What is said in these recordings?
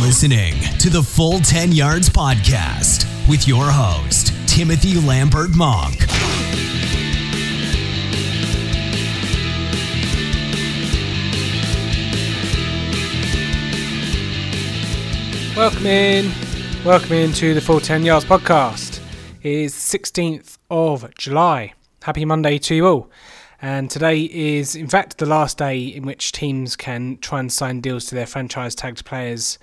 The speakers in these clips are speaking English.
listening to the Full 10 Yards Podcast with your host, Timothy Lambert Monk. Welcome in. Welcome in to the Full 10 Yards Podcast. It is 16th of July. Happy Monday to you all. And today is, in fact, the last day in which teams can try and sign deals to their franchise tagged players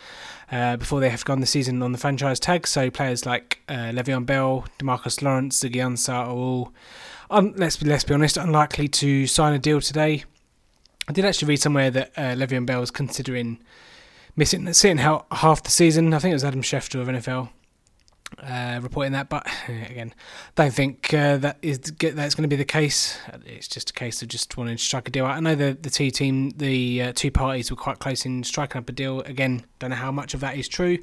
uh, before they have gone the season on the franchise tag. So players like uh, Le'Veon Bell, Demarcus Lawrence, Ziggy Ansah are all, let's, be, let's be honest, unlikely to sign a deal today. I did actually read somewhere that uh, Le'Veon Bell was considering missing sitting out half the season. I think it was Adam Schefter of NFL uh, reporting that, but again, don't think uh, that is that's going to be the case. It's just a case of just wanting to strike a deal. I know the the T team, the uh, two parties were quite close in striking up a deal. Again, don't know how much of that is true,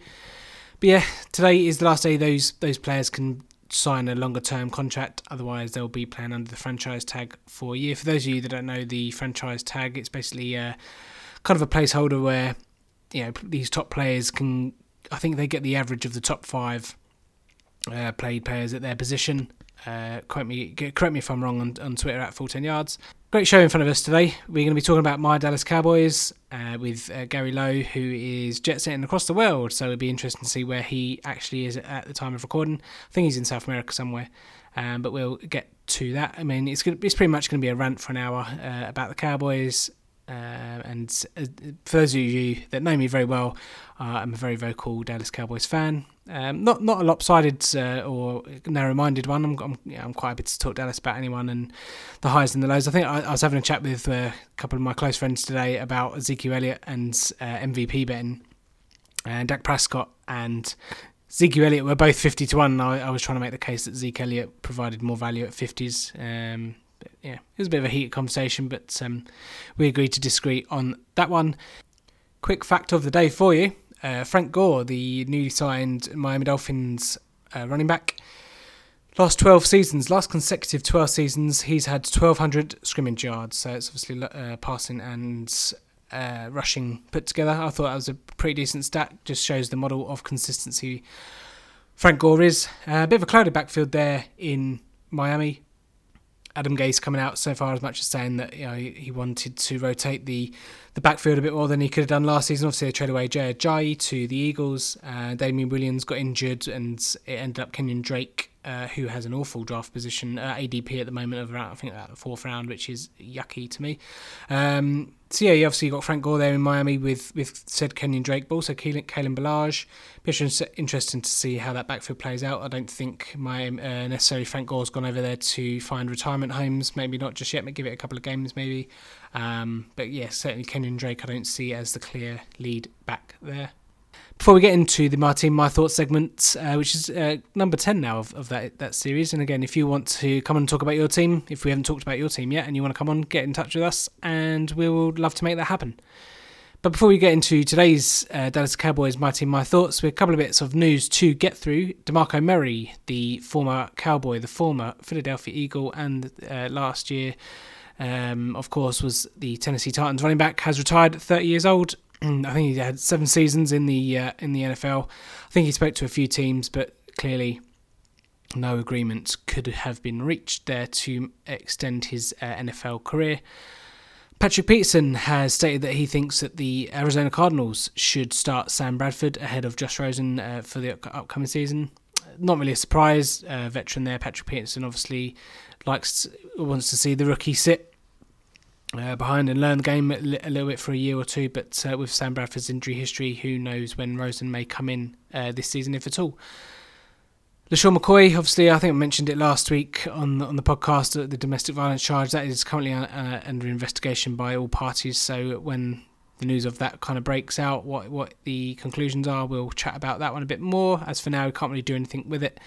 but yeah, today is the last day those those players can sign a longer term contract. Otherwise, they'll be playing under the franchise tag for a year. For those of you that don't know the franchise tag, it's basically uh, kind of a placeholder where you know these top players can. I think they get the average of the top five uh, played players at their position. Uh, quote me, correct me if I'm wrong on, on Twitter at full ten yards. Great show in front of us today. We're going to be talking about my Dallas Cowboys uh, with uh, Gary Lowe, who is jet setting across the world. So it'll be interesting to see where he actually is at the time of recording. I think he's in South America somewhere, um, but we'll get to that. I mean, it's gonna, it's pretty much going to be a rant for an hour uh, about the Cowboys. Uh, and uh, for those of you that know me very well, uh, I'm a very vocal Dallas Cowboys fan. Um, not not a lopsided uh, or narrow-minded one. I'm I'm, yeah, I'm, quite happy to talk Dallas about anyone and the highs and the lows. I think I, I was having a chat with uh, a couple of my close friends today about Ezekiel Elliott and uh, MVP betting, and Dak Prescott and Ezekiel Elliott were both fifty to one. I, I, was trying to make the case that Zeke Elliott provided more value at fifties. Um, yeah, it was a bit of a heated conversation, but um, we agreed to disagree on that one. Quick fact of the day for you. Uh, Frank Gore, the newly signed Miami Dolphins uh, running back, last 12 seasons, last consecutive 12 seasons, he's had 1,200 scrimmage yards. So it's obviously uh, passing and uh, rushing put together. I thought that was a pretty decent stat. Just shows the model of consistency Frank Gore is. Uh, a bit of a clouded backfield there in Miami. Adam Gase coming out so far as much as saying that you know he wanted to rotate the the backfield a bit more than he could have done last season. Obviously, they traded away Jay Ajayi to the Eagles. Uh, Damien Williams got injured, and it ended up Kenyan Drake uh, who has an awful draft position, uh, ADP at the moment of around, I think about the fourth round, which is yucky to me. Um, so yeah, you obviously got Frank Gore there in Miami with with said Kenyan Drake, but also Kalen, Kalen Ballage. Be interesting to see how that backfield plays out. I don't think my uh, necessarily Frank Gore's gone over there to find retirement homes. Maybe not just yet. But give it a couple of games, maybe. Um, but yeah, certainly Kenyan Drake, I don't see as the clear lead back there. Before we get into the Team, My Thoughts segment, uh, which is uh, number 10 now of, of that, that series. And again, if you want to come and talk about your team, if we haven't talked about your team yet and you want to come on, get in touch with us and we would love to make that happen. But before we get into today's uh, Dallas Cowboys My Team, My Thoughts, we have a couple of bits of news to get through. DeMarco Murray, the former Cowboy, the former Philadelphia Eagle, and uh, last year, um, of course, was the Tennessee Titans running back, has retired at 30 years old. I think he had seven seasons in the uh, in the NFL. I think he spoke to a few teams, but clearly no agreement could have been reached there to extend his uh, NFL career. Patrick Peterson has stated that he thinks that the Arizona Cardinals should start Sam Bradford ahead of Josh Rosen uh, for the upcoming season. Not really a surprise. Uh, veteran there, Patrick Peterson obviously likes wants to see the rookie sit uh, behind and learn the game a, li- a, little bit for a year or two. But uh, with Sam Bradford's injury history, who knows when Rosen may come in uh, this season, if at all. LeSean McCoy, obviously, I think I mentioned it last week on the, on the podcast. The domestic violence charge that is currently uh, under investigation by all parties. So when the news of that kind of breaks out, what what the conclusions are, we'll chat about that one a bit more. As for now, we can't really do anything with it.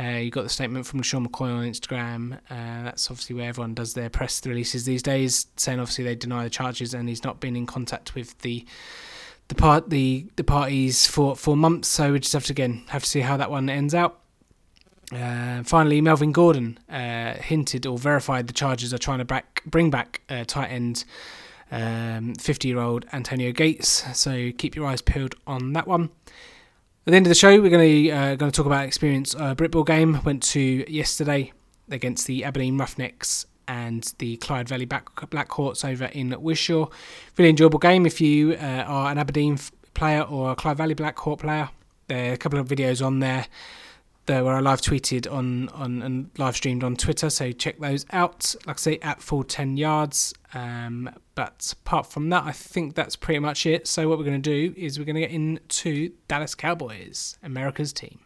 Uh, you got the statement from Sean McCoy on Instagram. Uh, that's obviously where everyone does their press releases these days, saying obviously they deny the charges and he's not been in contact with the the part the the parties for for months. So we just have to again have to see how that one ends out. Uh, finally, Melvin Gordon uh, hinted or verified the Chargers are trying to back, bring back uh, tight end um, 50 year old Antonio Gates. So keep your eyes peeled on that one. At the end of the show, we're going to uh, going to talk about experience uh, Britball game. Went to yesterday against the Aberdeen Roughnecks and the Clyde Valley Black, Black Hawks over in Wishaw. Really enjoyable game if you uh, are an Aberdeen player or a Clyde Valley Black Hawk player. There are a couple of videos on there where I live tweeted on, on and live streamed on Twitter, so check those out. Like I say, at full 10 yards. Um, but apart from that, I think that's pretty much it. So, what we're going to do is we're going to get into Dallas Cowboys, America's team.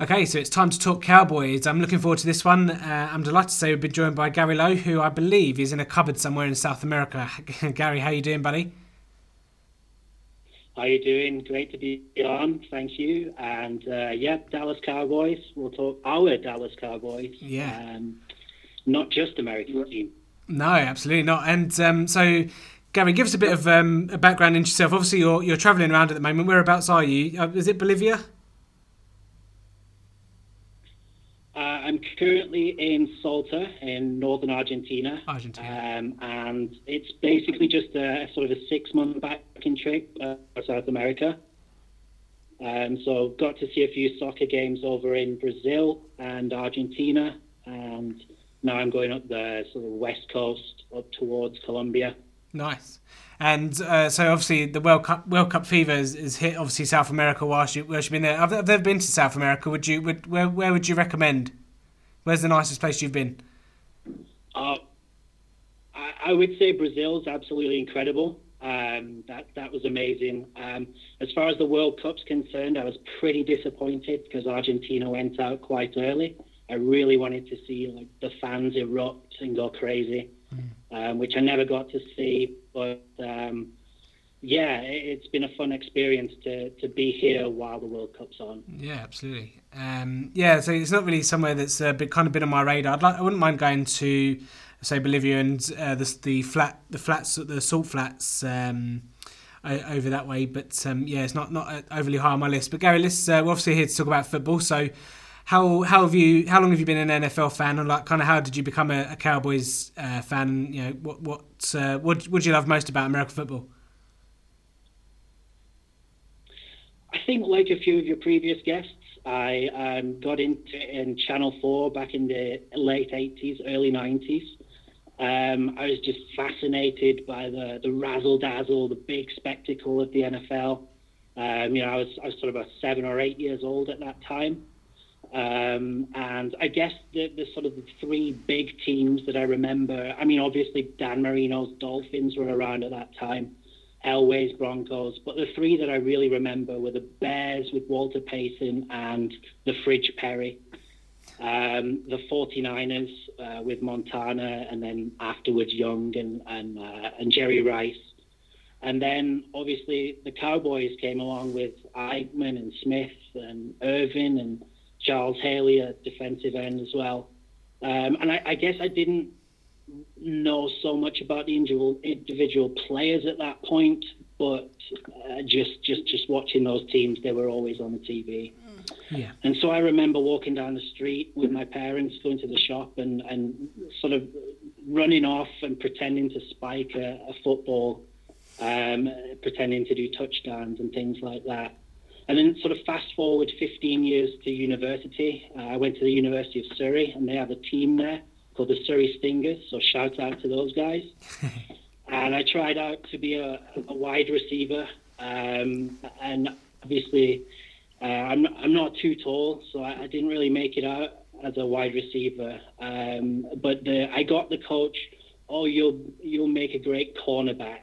Okay, so it's time to talk Cowboys. I'm looking forward to this one. Uh, I'm delighted to say we've been joined by Gary Lowe, who I believe is in a cupboard somewhere in South America. Gary, how you doing, buddy? How are you doing? Great to be on. Thank you. And uh, yeah, Dallas Cowboys. We'll talk our Dallas Cowboys. Yeah. Um, not just American team. No, absolutely not. And um, so, Gary, give us a bit of um, a background into yourself. Obviously, you're you're travelling around at the moment. Whereabouts are you? Uh, is it Bolivia? I'm currently in Salta in northern Argentina. Argentina. Um, and it's basically just a sort of a six month backpacking trip uh, South America. Um, so got to see a few soccer games over in Brazil and Argentina, and now I'm going up the sort of west coast up towards Colombia. Nice. And uh, so obviously the World Cup World Cup fever is, is hit obviously South America whilst you whilst you've been there. I've, I've never been to South America. Would you would where where would you recommend? Where's the nicest place you've been? Uh, I, I would say Brazil is absolutely incredible. Um, that that was amazing. Um, as far as the World Cup's concerned, I was pretty disappointed because Argentina went out quite early. I really wanted to see like the fans erupt and go crazy, mm. um, which I never got to see. But um, yeah, it's been a fun experience to, to be here while the World Cup's on. Yeah, absolutely. Um, yeah, so it's not really somewhere that's uh, been, kind of been on my radar. I'd like, I wouldn't mind going to say Bolivia and uh, the the flat the flats the salt flats um, over that way, but um, yeah, it's not not uh, overly high on my list. But Gary, let's uh, we're obviously here to talk about football. So how how have you how long have you been an NFL fan and like kind of how did you become a, a Cowboys uh, fan? You know what what uh, what what you love most about American football? I think, like a few of your previous guests, I um, got into in Channel 4 back in the late 80s, early 90s. Um, I was just fascinated by the, the razzle dazzle, the big spectacle of the NFL. Um, you know, I was, I was sort of about seven or eight years old at that time. Um, and I guess the, the sort of the three big teams that I remember, I mean, obviously Dan Marino's Dolphins were around at that time. Elway's Broncos. But the three that I really remember were the Bears with Walter Payton and the Fridge Perry. Um, the 49ers uh, with Montana and then afterwards Young and, and, uh, and Jerry Rice. And then obviously the Cowboys came along with Aikman and Smith and Irvin and Charles Haley at defensive end as well. Um, and I, I guess I didn't know so much about the individual individual players at that point, but uh, just just just watching those teams, they were always on the TV. Yeah. And so I remember walking down the street with my parents, going to the shop and, and sort of running off and pretending to spike a, a football, um, pretending to do touchdowns and things like that. And then sort of fast forward 15 years to university. Uh, I went to the University of Surrey and they have a team there called the Surrey Stingers. So shout out to those guys. and I tried out to be a, a wide receiver, um, and obviously uh, I'm I'm not too tall, so I, I, didn't really make it out as a wide receiver. Um, but the, I got the coach. Oh, you'll you'll make a great cornerback.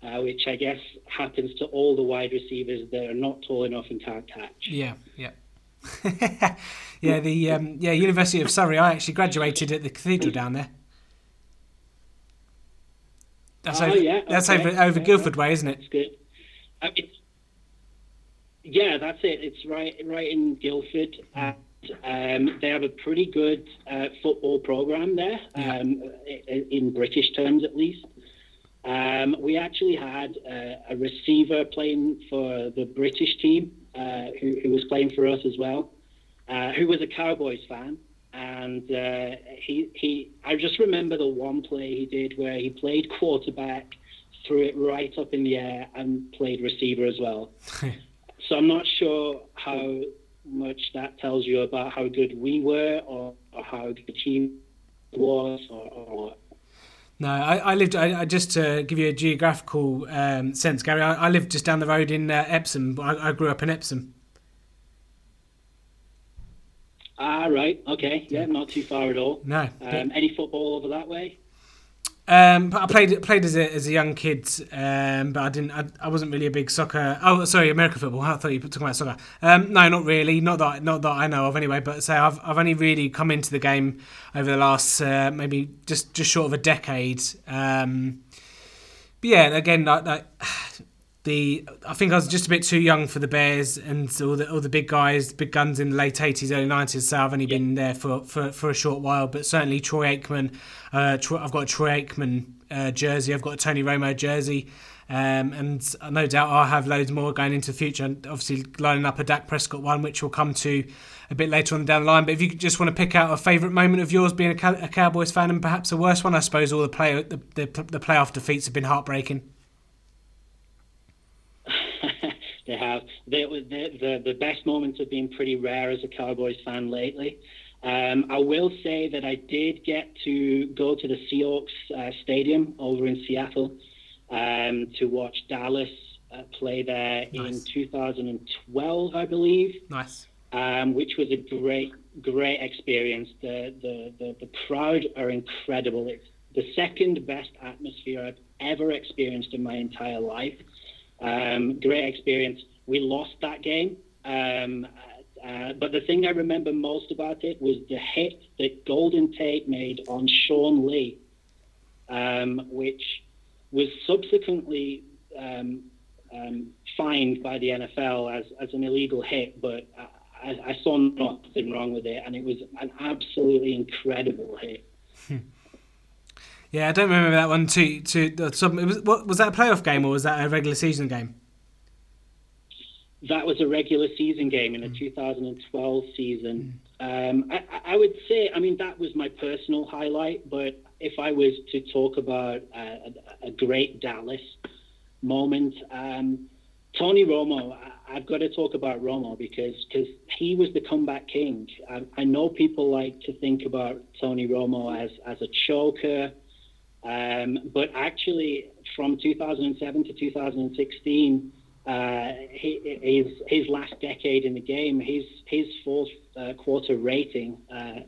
Uh, which I guess happens to all the wide receivers that are not tall enough and can't catch. Yeah, yeah. yeah, the um, yeah University of Surrey. I actually graduated at the cathedral down there. That's oh, over. Yeah, that's okay. over over yeah, Guildford way, isn't it? It's good. Uh, it's, yeah, that's it. It's right right in Guildford. And, um, they have a pretty good uh, football program there, um, in, in British terms at least. Um, we actually had a receiver playing for the British team uh, who, who, was playing for us as well, uh, who was a Cowboys fan. and uh, he he. I just remember the one play he did where he played quarterback, threw it right up in the air, and played receiver as well. so I'm not sure how much that tells you about how good we were, or, or how good the team was, or, or no, I, I lived. I, I, just to give you a geographical um, sense, Gary. I, I, lived just down the road in uh, Epsom. I, I, grew up in Epsom. Ah, right. Okay. Yeah, not too far at all. No. Um, any football over that way? Um, I played played as a as a young kid, um, but I didn't. I, I, wasn't really a big soccer. Oh, sorry, American football. I thought you were talking about soccer. Um, no, not really. Not that not that I know of anyway. But say I've I've only really come into the game over the last uh, maybe just just short of a decade. Um, but yeah, again, like, like the I think I was just a bit too young for the Bears and all the all the big guys, big guns in the late eighties, early nineties. So I've only yeah. been there for, for, for a short while. But certainly Troy Aikman, uh, I've got a Troy Aikman uh, jersey. I've got a Tony Romo jersey. Um, and no doubt I'll have loads more going into the future. And obviously lining up a Dak Prescott one, which we'll come to a bit later on down the line. But if you just want to pick out a favourite moment of yours being a, a, Cowboys fan, and perhaps a worst one, I suppose all the play the, the, the playoff defeats have been heartbreaking. They have. They, the, the, the best moments have been pretty rare as a Cowboys fan lately. Um, I will say that I did get to go to the Seahawks uh, Stadium over in Seattle um, to watch Dallas uh, play there nice. in 2012, I believe. Nice. Um, which was a great, great experience. The, the, the, the crowd are incredible. It's the second best atmosphere I've ever experienced in my entire life. Um, great experience. We lost that game. Um, uh, but the thing I remember most about it was the hit that Golden Tate made on Sean Lee, um, which was subsequently um, um, fined by the NFL as, as an illegal hit, but I, I, saw nothing wrong with it, and it was an absolutely incredible hit. Yeah, I don't remember that one too. To was, what, was that a playoff game or was that a regular season game? That was a regular season game in the mm. 2012 season. Mm. Um, I, I, would say, I mean, that was my personal highlight. But if I was to talk about a, a great Dallas moment, um, Tony Romo, I, have got to talk about Romo because cause he was the comeback king. I, I know people like to think about Tony Romo as, as a choker um, but actually, from 2007 to 2016, uh, his, his last decade in the game, his his fourth uh, quarter rating, uh,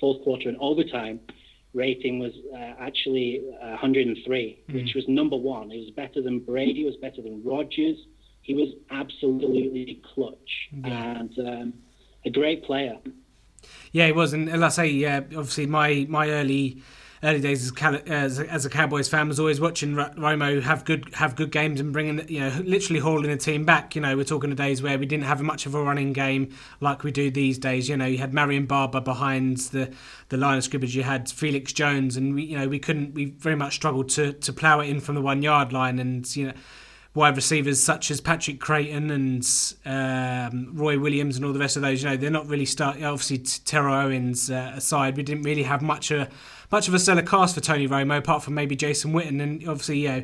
fourth quarter and overtime rating was uh, actually 103, mm. which was number one. It was better than Brady. It was better than Rodgers. He was absolutely clutch yeah. and um, a great player. Yeah, he was, and like I say, yeah, obviously my my early early days as, as, as a Cowboys fan was always watching Romo have good have good games and bringing you know literally hauling a team back. You know we're talking of days where we didn't have much of a running game like we do these days. You know you had Marion Barber behind the the line of scrimmage. You had Felix Jones, and we you know we couldn't we very much struggled to to plough it in from the one yard line, and you know wide receivers such as Patrick Crayton and um, Roy Williams and all the rest of those, you know, they're not really start. Obviously, Terrell Owens uh, aside, we didn't really have much of a, much of a stellar cast for Tony Romo, apart from maybe Jason Witten, and obviously, yeah.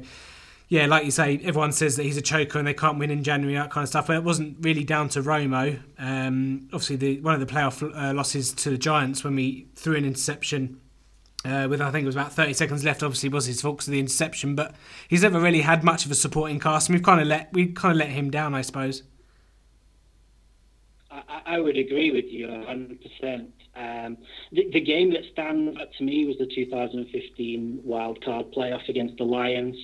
Yeah, like you say, everyone says that he's a choker and they can't win in January, that kind of stuff. But it wasn't really down to Romo. Um, obviously, the, one of the playoff uh, losses to the Giants when we threw an interception uh, with I think it was about 30 seconds left. Obviously, was his fault because of the interception, but he's never really had much of a supporting cast, and we've kind of let we kind of let him down, I suppose. I, I would agree with you 100. percent um, the, the, game that stands out to me was the 2015 wildcard playoff against the Lions.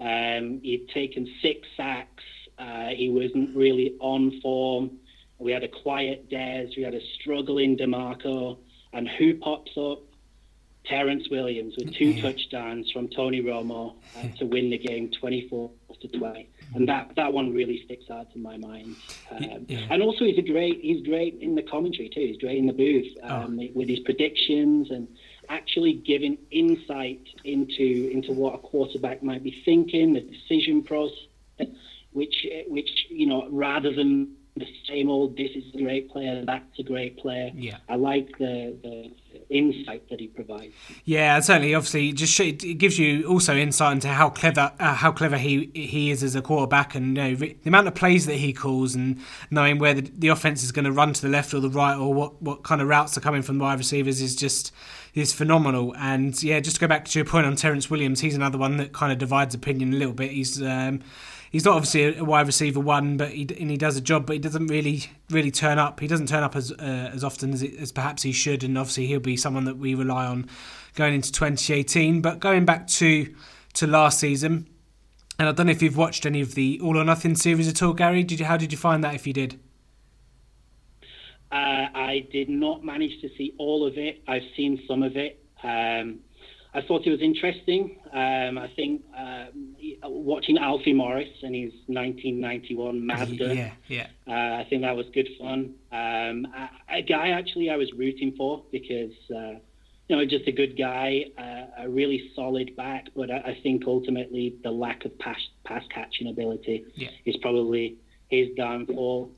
Um, he'd taken six sacks. Uh, he wasn't really on form. We had a quiet Dez. We had a struggling DeMarco. And who pops up? Terrence Williams with two touchdowns from Tony Romo uh, to win the game 24 to 20. And that, that one really sticks out in my mind. Um, yeah. And also, he's a great he's great in the commentary too. He's great in the booth oh. um, oh. with his predictions and actually giving insight into into what a quarterback might be thinking, the decision process, which which you know rather than the same old this is a great player, that's a great player. Yeah. I like the, the insight that he provides. Yeah, certainly. Obviously, just it gives you also insight into how clever uh, how clever he he is as a quarterback, and you know, the amount of plays that he calls, and knowing where the, the offense is going to run to the left or the right, or what, what kind of routes are coming from the wide receivers is just is phenomenal. And yeah, just to go back to your point on Terrence Williams, he's another one that kind of divides opinion a little bit. He's um, he's not obviously a wide receiver one, but he and he does a job, but he doesn't really really turn up. He doesn't turn up as uh, as often as, as perhaps he should, and obviously he'll be someone that we rely on going into 2018. But going back to to last season, and I don't know if you've watched any of the All or Nothing series at all, Gary. Did you? How did you find that? If you did. Uh, I did not manage to see all of it. I've seen some of it. Um, I thought it was interesting. Um, I think uh, watching Alfie Morris and his 1991 Mazda. Yeah, yeah. Uh, I think that was good fun. Um, a, a, guy actually I was rooting for because uh, you know just a good guy, uh, a really solid back. But I, I, think ultimately the lack of pass pass catching ability yeah. is probably his downfall.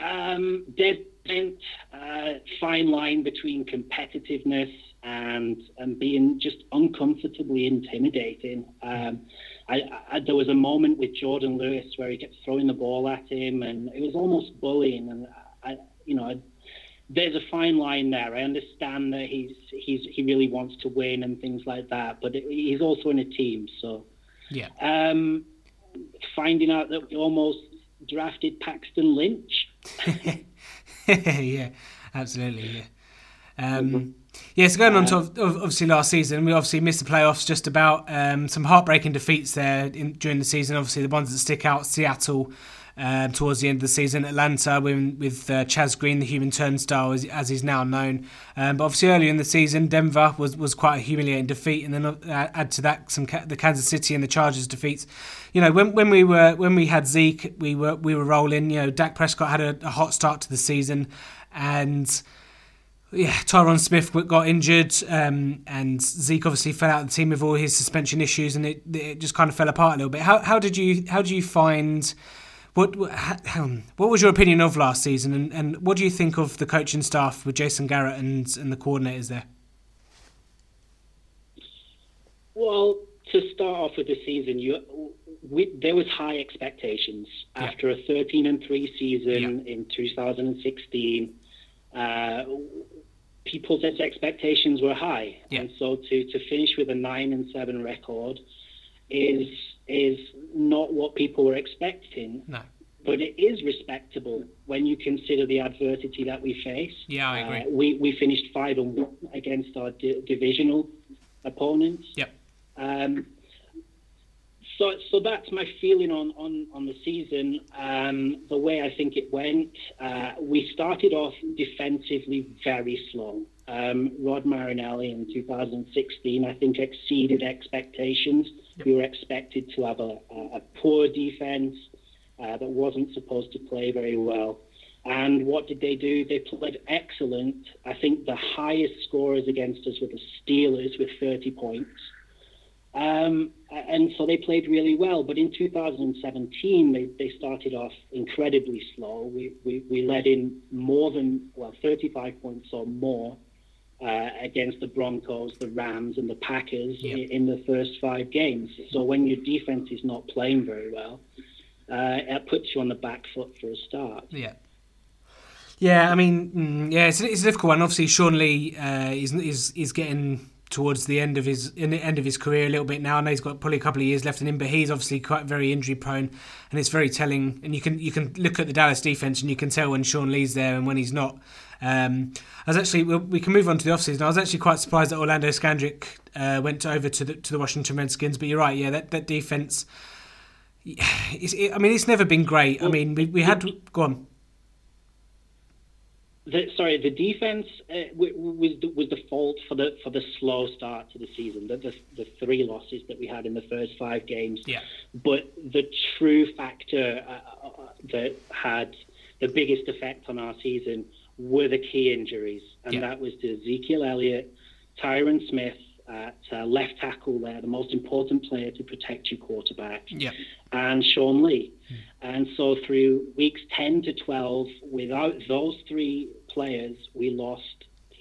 Um, Dez Bryant, uh, fine line between competitiveness and and being just uncomfortably intimidating. Um, I, I, there was a moment with Jourdan Lewis where he kept throwing the ball at him, and it was almost bullying. And I, you know, I, there's a fine line there. I understand that he's he's he really wants to win and things like that, but he's also in a team, so yeah. Um, finding out that we almost drafted Paxton Lynch. yeah, absolutely. Yeah. Um, mm-hmm. Yeah, so going on to obviously last season, we obviously missed the playoffs just about. Um, some heartbreaking defeats there in, during the season. Obviously, the ones that stick out: Seattle um, towards the end of the season, Atlanta with, with uh, Chaz Green, the human turnstile, as, as he's now known. Um, but obviously, earlier in the season, Denver was, was quite a humiliating defeat, and then uh, add to that some the Kansas City and the Chargers defeats. You know, when, when we were when we had Zeke, we were we were rolling. You know, Dak Prescott had a, a hot start to the season, and yeah, Tyron Smith got injured, um, and Zeke obviously fell out of the team with all his suspension issues, and it, it just kind of fell apart a little bit. How, how did you how do you find what what was your opinion of last season, and, and what do you think of the coaching staff with Jason Garrett and and the coordinators there? Well, to start off with the season, you we, there was high expectations yeah. after a 13 and three season yeah. in 2016. Uh, people's expectations were high, yeah. and so to, to finish with a nine and seven record is is not what people were expecting. No. But it is respectable when you consider the adversity that we face. Yeah, I agree. Uh, we we finished five and one against our di- divisional opponents. Yep. Um, so, so that's my feeling on, on, on the season. Um, the way I think it went, uh, we started off defensively very slow. Um, Rod Marinelli in 2016, I think, exceeded expectations. Yep. We were expected to have a, a, a poor defense uh, that wasn't supposed to play very well. And what did they do? They played excellent. I think the highest scorers against us were the Steelers with 30 points. Um, and so they played really well. But in 2017, they, they started off incredibly slow. We, we, we led in more than, well, 35 points or more uh, against the Broncos, the Rams, and the Packers yep. in, in, the first five games. So when your defense is not playing very well, uh, it puts you on the back foot for a start. Yeah. Yeah, I mean, mm, yeah, it's, it's a difficult one. Obviously, Sean Lee uh, is, is is getting towards the end of his in the end of his career a little bit now. I know he's got probably a couple of years left in him, but he's obviously quite very injury prone, and it's very telling. And you can you can look at the Dallas defense, and you can tell when Sean Lee's there and when he's not. Um, I was actually we can move on to the offseason. I was actually quite surprised that Orlando Scandrick uh, went over to the to the Washington Redskins, but you're right, yeah, that that defense. It, I mean, it's never been great. I mean, we, we had go on the, sorry, the defense uh, was the, was the fault for the for the slow start to the season. The, the, the three losses that we had in the first five games. Yeah. But the true factor uh, uh, that had the biggest effect on our season were the key injuries, and yeah. that was to Ezekiel Elliott, Tyron Smith at uh, left tackle there, the most important player to protect your quarterback, yeah. and Sean Lee. Mm. And so through weeks 10 to 12, without those three players, we lost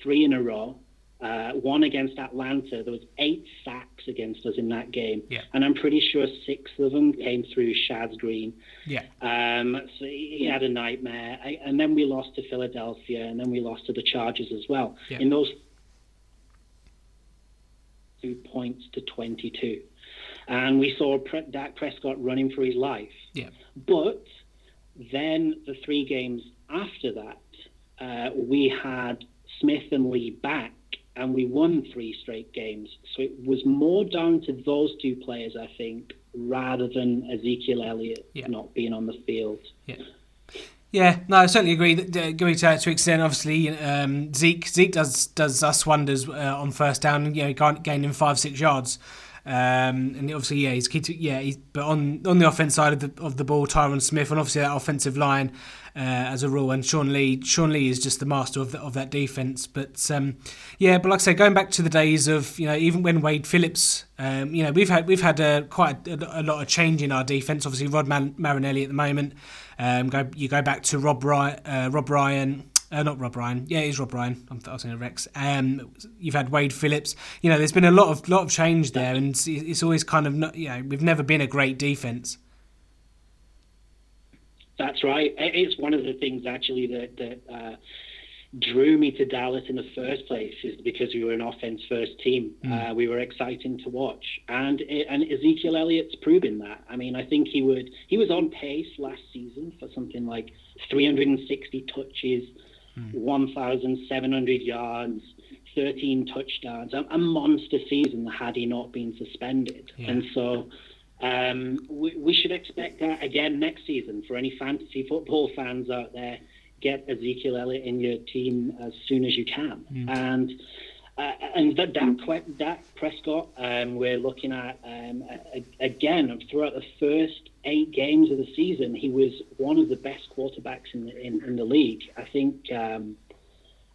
three in a row. Uh, one against Atlanta, there was eight sacks against us in that game, Yeah. and I'm pretty sure six of them came through Chaz Green. Yeah. Um, so he he had a nightmare, I, and then we lost to Philadelphia, and then we lost to the Chargers as well. Yeah. In those two points to 22, and we saw Pre- Dak Prescott running for his life. Yeah. But then the three games after that, uh, we had Smith and Lee back, and we won three straight games. So it was more down to those two players, I think, rather than Ezekiel Elliott Yeah. not being on the field. Yeah, no, I certainly agree. That uh, going to to obviously, um, Zeke Zeke does does us wonders uh, on first down. You know, can't gain- gaining five six yards, um, and obviously, yeah, he's key to yeah. He's, but on on the offense side of the of the ball, Tyron Smith, and obviously that offensive line uh, as a rule, and Sean Lee. Sean Lee is just the master of the, of that defense. But um, yeah, but like I say, going back to the days of you know even when Wade Phillips, um, you know we've had we've had uh, quite a, a lot of change in our defense. Obviously, Rod Marinelli at the moment. Um, go you go back to Rob Ryan, uh, Rob Ryan. Uh, not Rob Ryan. Yeah, it is Rob Ryan. I'm, I was thinking Rex. Um, you've had Wade Phillips. You know, there's been a lot of lot of change there, and it's, it's always kind of not, you know we've never been a great defense. That's right. It's one of the things actually that that uh, drew me to Dallas in the first place is because we were an offense first team. Uh, we were exciting to watch, and and Ezekiel Elliott's proving that. I mean, I think he would. He was on pace last season for something like 360 touches, 1,700 yards. 13 touchdowns, a, a monster season had he not been suspended. Yeah. And so um, we, we should expect that again next season for any fantasy football fans out there. Get Ezekiel Elliott in your team as soon as you can, and uh, and that Dak, Dak Prescott, um, we're looking at um, again throughout the first eight games of the season, he was one of the best quarterbacks in the, in, in the league. I think um,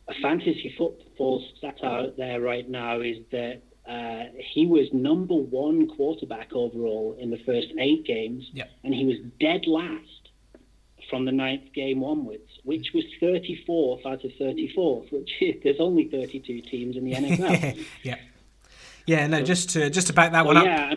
a fantasy football stat out there right now is that uh, he was number one quarterback overall in the first eight games, Yep. and he was dead last from the ninth game onwards, which was 34th out of 34th, which there's only 32 teams in the NFL. yeah, yeah. No, just to just to back that so one up. yeah,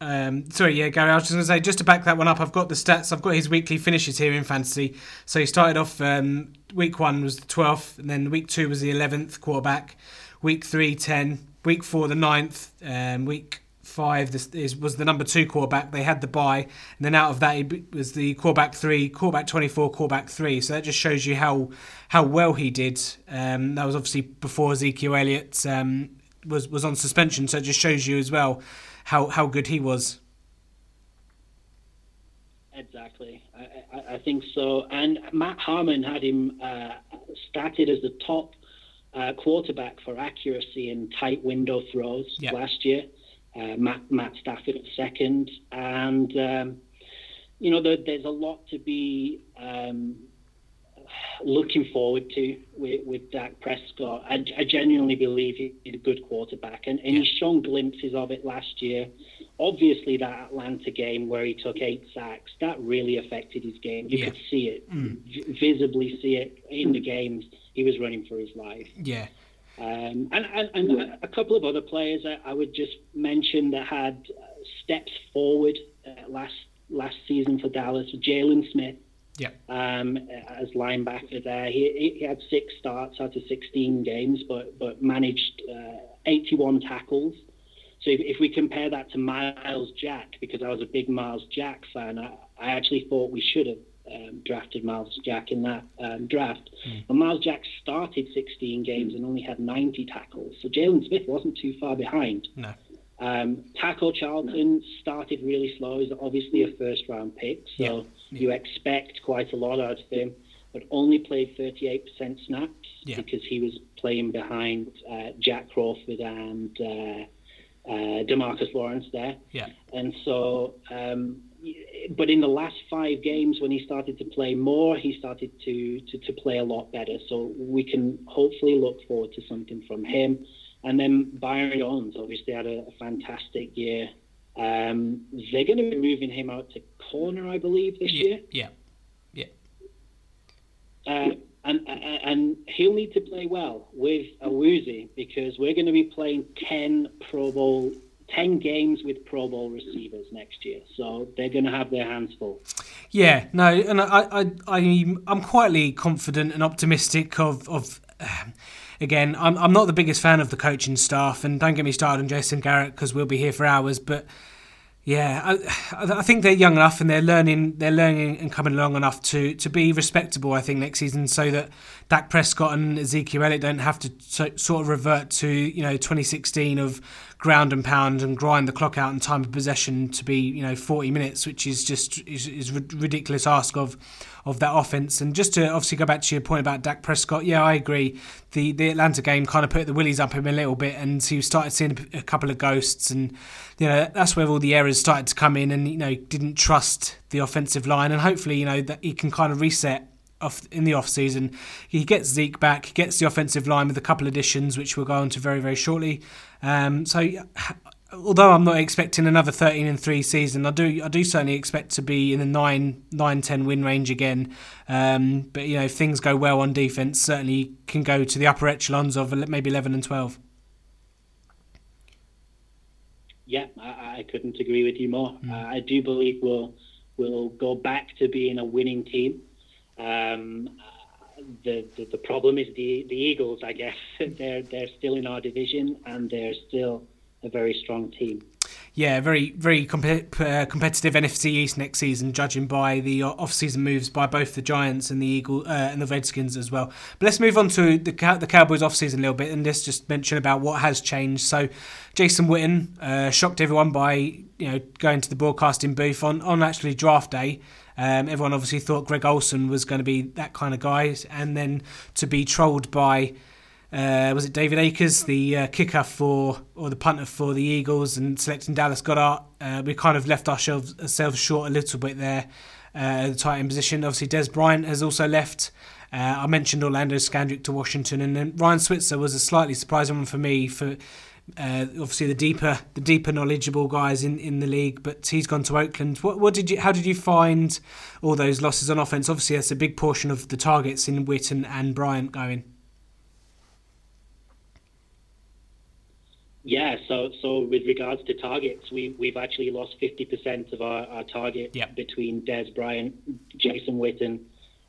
Um, sorry, yeah, Gary. I was just going to say, just to back that one up, I've got the stats. I've got his weekly finishes here in fantasy. So he started off um, week one was the twelfth, and then week two was the eleventh quarterback. Week three, 10. Week four, the 9th. Um, week five this is, was the number two quarterback. They had the bye, and then out of that he was the quarterback three, quarterback twenty four, quarterback three. So that just shows you how how well he did. Um, that was obviously before Ezekiel Elliott um, was was on suspension. So it just shows you as well how how good he was. Exactly, I, I, I think so. And Matt Harmon had him uh, started as the top uh, quarterback for accuracy in tight window throws Yeah. last year. Uh, Matt Matt Stafford at second, and um, you know there, there's a lot to be um, looking forward to with, with Dak Prescott. I, I genuinely believe he- he's a good quarterback, and, and he's shown glimpses of it last year. Obviously, that Atlanta game where he took eight sacks that really affected his game. You Yeah. could see it, v- visibly see it in the games. He was running for his life. Yeah, Um, and, and, and a couple of other players I, I would just mention that had uh, steps forward uh, last last season for Dallas. Jaylon Smith yeah, um, as linebacker there. He, he had six starts out of 16 games, but but managed uh, 81 tackles. So if, if we compare that to Myles Jack, because I was a big Myles Jack fan, I, I actually thought we should have um, drafted Myles Jack in that um, draft. But Myles Jack started 16 games and only had 90 tackles. So Jaylon Smith wasn't too far behind. no, Um, Taco Charlton started really slow. He's obviously a first round pick, so Yeah. you expect quite a lot out of him, but only played 38% snaps Yeah. because he was playing behind uh, Jack Crawford and uh, uh, Demarcus Lawrence there. yeah, And so, um, but in the last five games, when he started to play more, he started to, to, to play a lot better. So we can hopefully look forward to something from him. And then Byron Jones obviously had a, a fantastic year. Um, they're going to be moving him out to corner, I believe, this yeah, year. yeah, yeah, Uh, and and he'll need to play well with Awuzie because we're going to be playing ten Pro Bowl, ten games with Pro Bowl receivers next year. So they're going to have their hands full. Yeah, no, and I, I, I I'm quietly confident and optimistic of of. Um, again, I'm, I'm not the biggest fan of the coaching staff, and don't get me started on Jason Garrett because we'll be here for hours. But yeah, I, I think they're young enough and they're learning, they're learning and coming along enough to to be respectable. I think next season, so that Dak Prescott and Ezekiel Elliott don't have to so, sort of revert to you know 2016 of ground and pound and grind the clock out and time of possession to be you know 40 minutes, which is just is, is ridiculous ask of of that offense. And just to obviously go back to your point about Dak Prescott, yeah, I agree. The the Atlanta game kind of put the willies up him a little bit, and he started seeing a couple of ghosts, and you know that's where all the errors started to come in, and you know didn't trust the offensive line, and hopefully you know that he can kind of reset off in the off season. He gets Zeke back, he gets the offensive line with a couple additions, which we'll go on to very very shortly. Um, so although I'm not expecting another 13 and 3 season, I do I do certainly expect to be in the 9 9 10 win range again. Um, but you know, if things go well on defense, certainly can go to the upper echelons of maybe 11 and 12. Yeah, I, I couldn't agree with you more. Mm. Uh, I do believe we'll we'll go back to being a winning team. Um, the, the, the problem is the the Eagles. I guess they're they're still in our division and they're still a very strong team. Yeah, very very uh, competitive NFC East next season, judging by the off-season moves by both the Giants and the Eagle uh, and the Redskins as well. But let's move on to the the Cowboys off-season a little bit, and let's just mention about what has changed. So, Jason Witten uh, shocked everyone by you know going to the broadcasting booth on on actually draft day. Um, everyone obviously thought Greg Olsen was going to be that kind of guy, and then to be trolled by uh, was it David Akers, the uh, kicker for or the punter for the Eagles, and selecting Dallas Goedert? Uh, we kind of left ourselves, ourselves short a little bit there. Uh, the tight end position. Obviously, Dez Bryant has also left. Uh, I mentioned Orlando Scandrick to Washington, and then Ryan Switzer was a slightly surprising one for me. For uh, obviously the deeper, the deeper knowledgeable guys in, in the league, but he's gone to Oakland. What, what did you? How did you find all those losses on offense? Obviously, that's a big portion of the targets in Witten and Bryant going. Yeah, so so with regards to targets, we we've actually lost fifty percent of our, our target yep. between Dez Bryant, Jason Witten,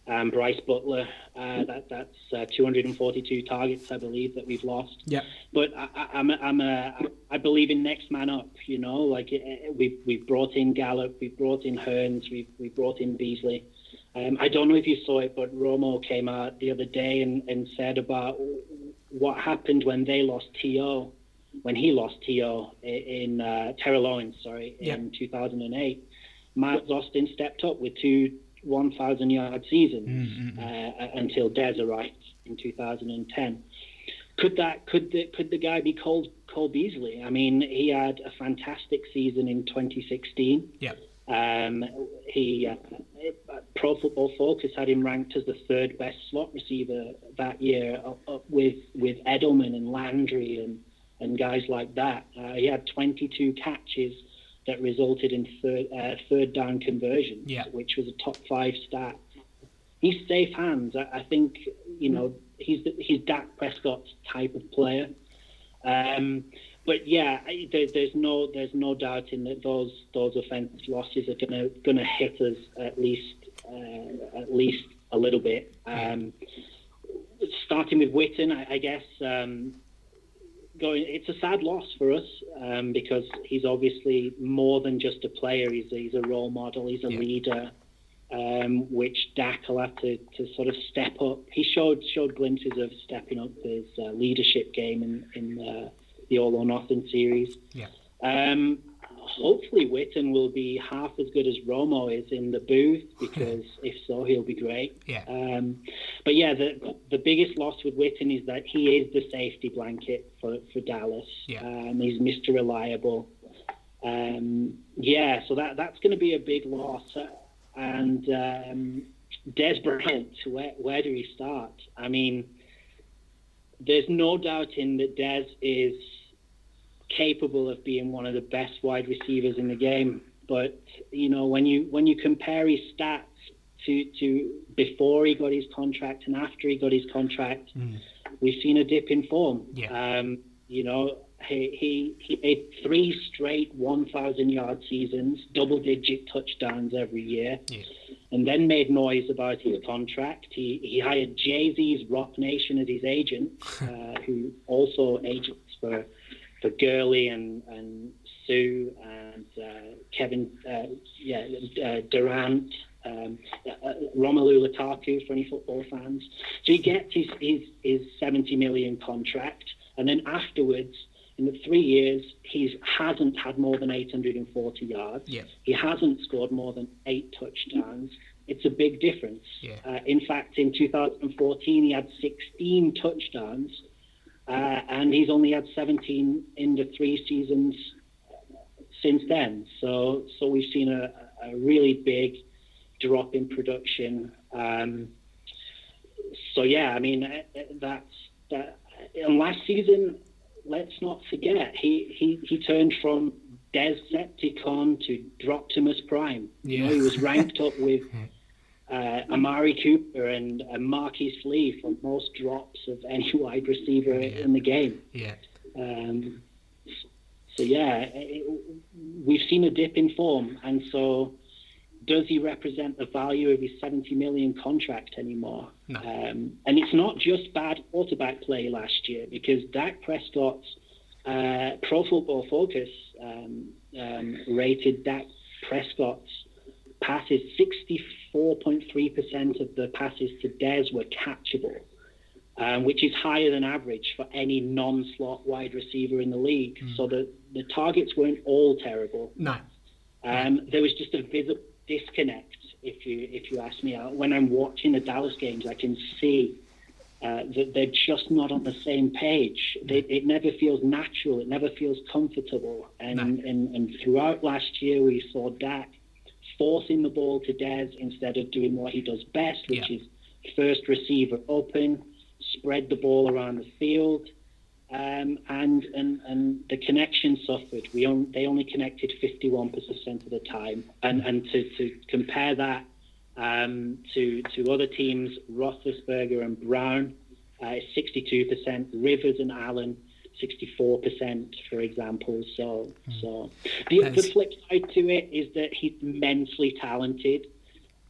and Brice Butler. Uh, that that's uh, 242 targets, I believe, that we've lost. Yeah. But I, I'm a, I'm a I believe in next man up. You know, like we've we've brought in Gallup, we've brought in Hurns, we've we brought in Beasley. Um, I don't know if you saw it, but Romo came out the other day and, and said about what happened when they lost To when he lost To in uh, Terrell Owens, sorry, in 2008, Miles Austin stepped up with two 1,000 yard seasons mm-hmm. uh, until Dez arrived in 2010. Could that could the could the guy be called Cole Beasley? I mean, he had a fantastic season in 2016. Yeah. Um, he uh, Pro Football Focus had him ranked as the third best slot receiver that year, up, up with with Edelman and Landry and and guys like that. Uh, he had 22 catches that resulted in third, uh, third down conversions, yeah. which was a top five stat. He's safe hands. I, I think you know he's he's Dak Prescott's type of player. Um, but yeah, there, there's no there's no doubt in that those those offense losses are gonna gonna hit us at least uh, at least a little bit. Um, starting with Witten, I, I guess um, going. It's a sad loss for us um, because he's obviously more than just a player. He's a, he's a role model. He's a yeah. leader, um, which Dak will have to, to sort of step up. He showed showed glimpses of stepping up his uh, leadership game in in uh, the All or Nothing series. Yeah. Um, hopefully Witten will be half as good as Romo is in the booth because if so, he'll be great. Yeah. Um, but yeah, the the biggest loss with Witten is that he is the safety blanket for for Dallas. Yeah. Um, he's Mr. Reliable. Um, yeah, so that that's going to be a big loss. And um, Dez Bryant, where where do we start? I mean, there's no doubting that Dez is capable of being one of the best wide receivers in the game. But you know, when you when you compare his stats to to before he got his contract and after he got his contract, Mm. we've seen a dip in form. Yeah. Um, you know, he he he made three straight 1,000 yard seasons, double digit touchdowns every year, Yeah. and then made noise about his contract. He he hired Jay Z's Roc Nation as his agent, uh, who also agents for for Gurley and and Suh and uh, Kevin, uh, yeah, uh, Durant. Um, uh, Romelu Lukaku for any football fans. So he gets his, his, his 70 million contract, and then afterwards, in the three years, he hasn't had more than 840 yards. Yeah. He hasn't scored more than eight touchdowns. It's a big difference. Yeah. Uh, in fact, in 2014, he had 16 touchdowns, uh, and he's only had 17 in the three seasons since then. So, so we've seen a, a really big drop in production. Um, so yeah, I mean uh, uh, that's that. And last season, let's not forget he he, he turned from Decepticon to Droptimus Prime. You know, Yeah. he was ranked up with uh, Amari Cooper and uh, Marquise Lee for most drops of any wide receiver in the game. Yeah. Um, so yeah, it, we've seen a dip in form, and so does he represent the value of his 70 million contract anymore? No. Um, and it's not just bad quarterback play last year because Dak Prescott's uh, Pro Football Focus um, um, rated Dak Prescott's passes 64.3% of the passes to Dez were catchable um, which is higher than average for any non-slot wide receiver in the league. So the, the targets weren't all terrible. No. Um, there was just a visible disconnect. If you if you ask me, Uh, when I'm watching the Dallas games, I can see uh, that they're just not on the same page. They, it never feels natural. It never feels comfortable. And, and and throughout last year, we saw Dak forcing the ball to Dez instead of doing what he does best, which Yeah. is first receiver open, spread the ball around the field, um, and, and and the connection suffered. We on, they only connected 51% of the time, and and to, to compare that um, to to other teams, Roethlisberger and Brown, uh, is 62%. Rivers and Allen. 64% for example so so the, the flip side to it is that he's immensely talented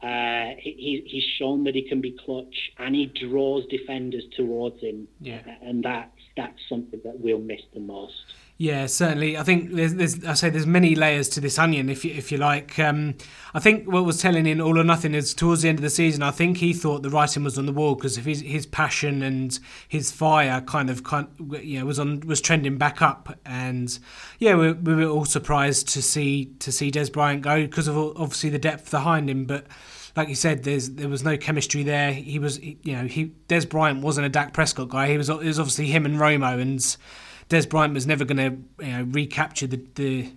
uh, he, he- he's shown that he can be clutch and he draws defenders towards him. Yeah. And that's, that's something that we'll miss the most. Yeah, certainly. I think there's, there's I say there's many layers to this onion, if you, if you like. Um, I think what was telling in All or Nothing is towards the end of the season. I think he thought the writing was on the wall because his his passion and his fire kind of kind you know was on was trending back up, and yeah, we, we were all surprised to see to see Dez Bryant go because of obviously the depth behind him, but. Like you said, there's there was no chemistry there. He was, you know, he Dez Bryant wasn't a Dak Prescott guy. He was, it was obviously him and Romo, and Dez Bryant was never going to you know, recapture the, the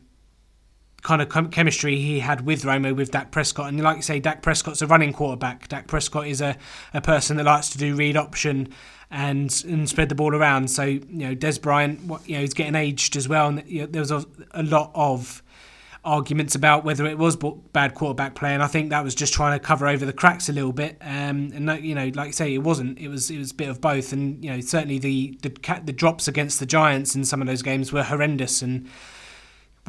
kind of chem- chemistry he had with Romo with Dak Prescott. And like you say, Dak Prescott's a running quarterback. Dak Prescott is a, a person that likes to do read option and and spread the ball around. So you know, Dez Bryant, you know, he's getting aged as well, and you know, there was a, a lot of arguments about whether it was bad quarterback play, and I think that was just trying to cover over the cracks a little bit. Um, and you know, like you say, it wasn't. It was it was a bit of both, and you know, certainly the the the drops against the Giants in some of those games were horrendous, and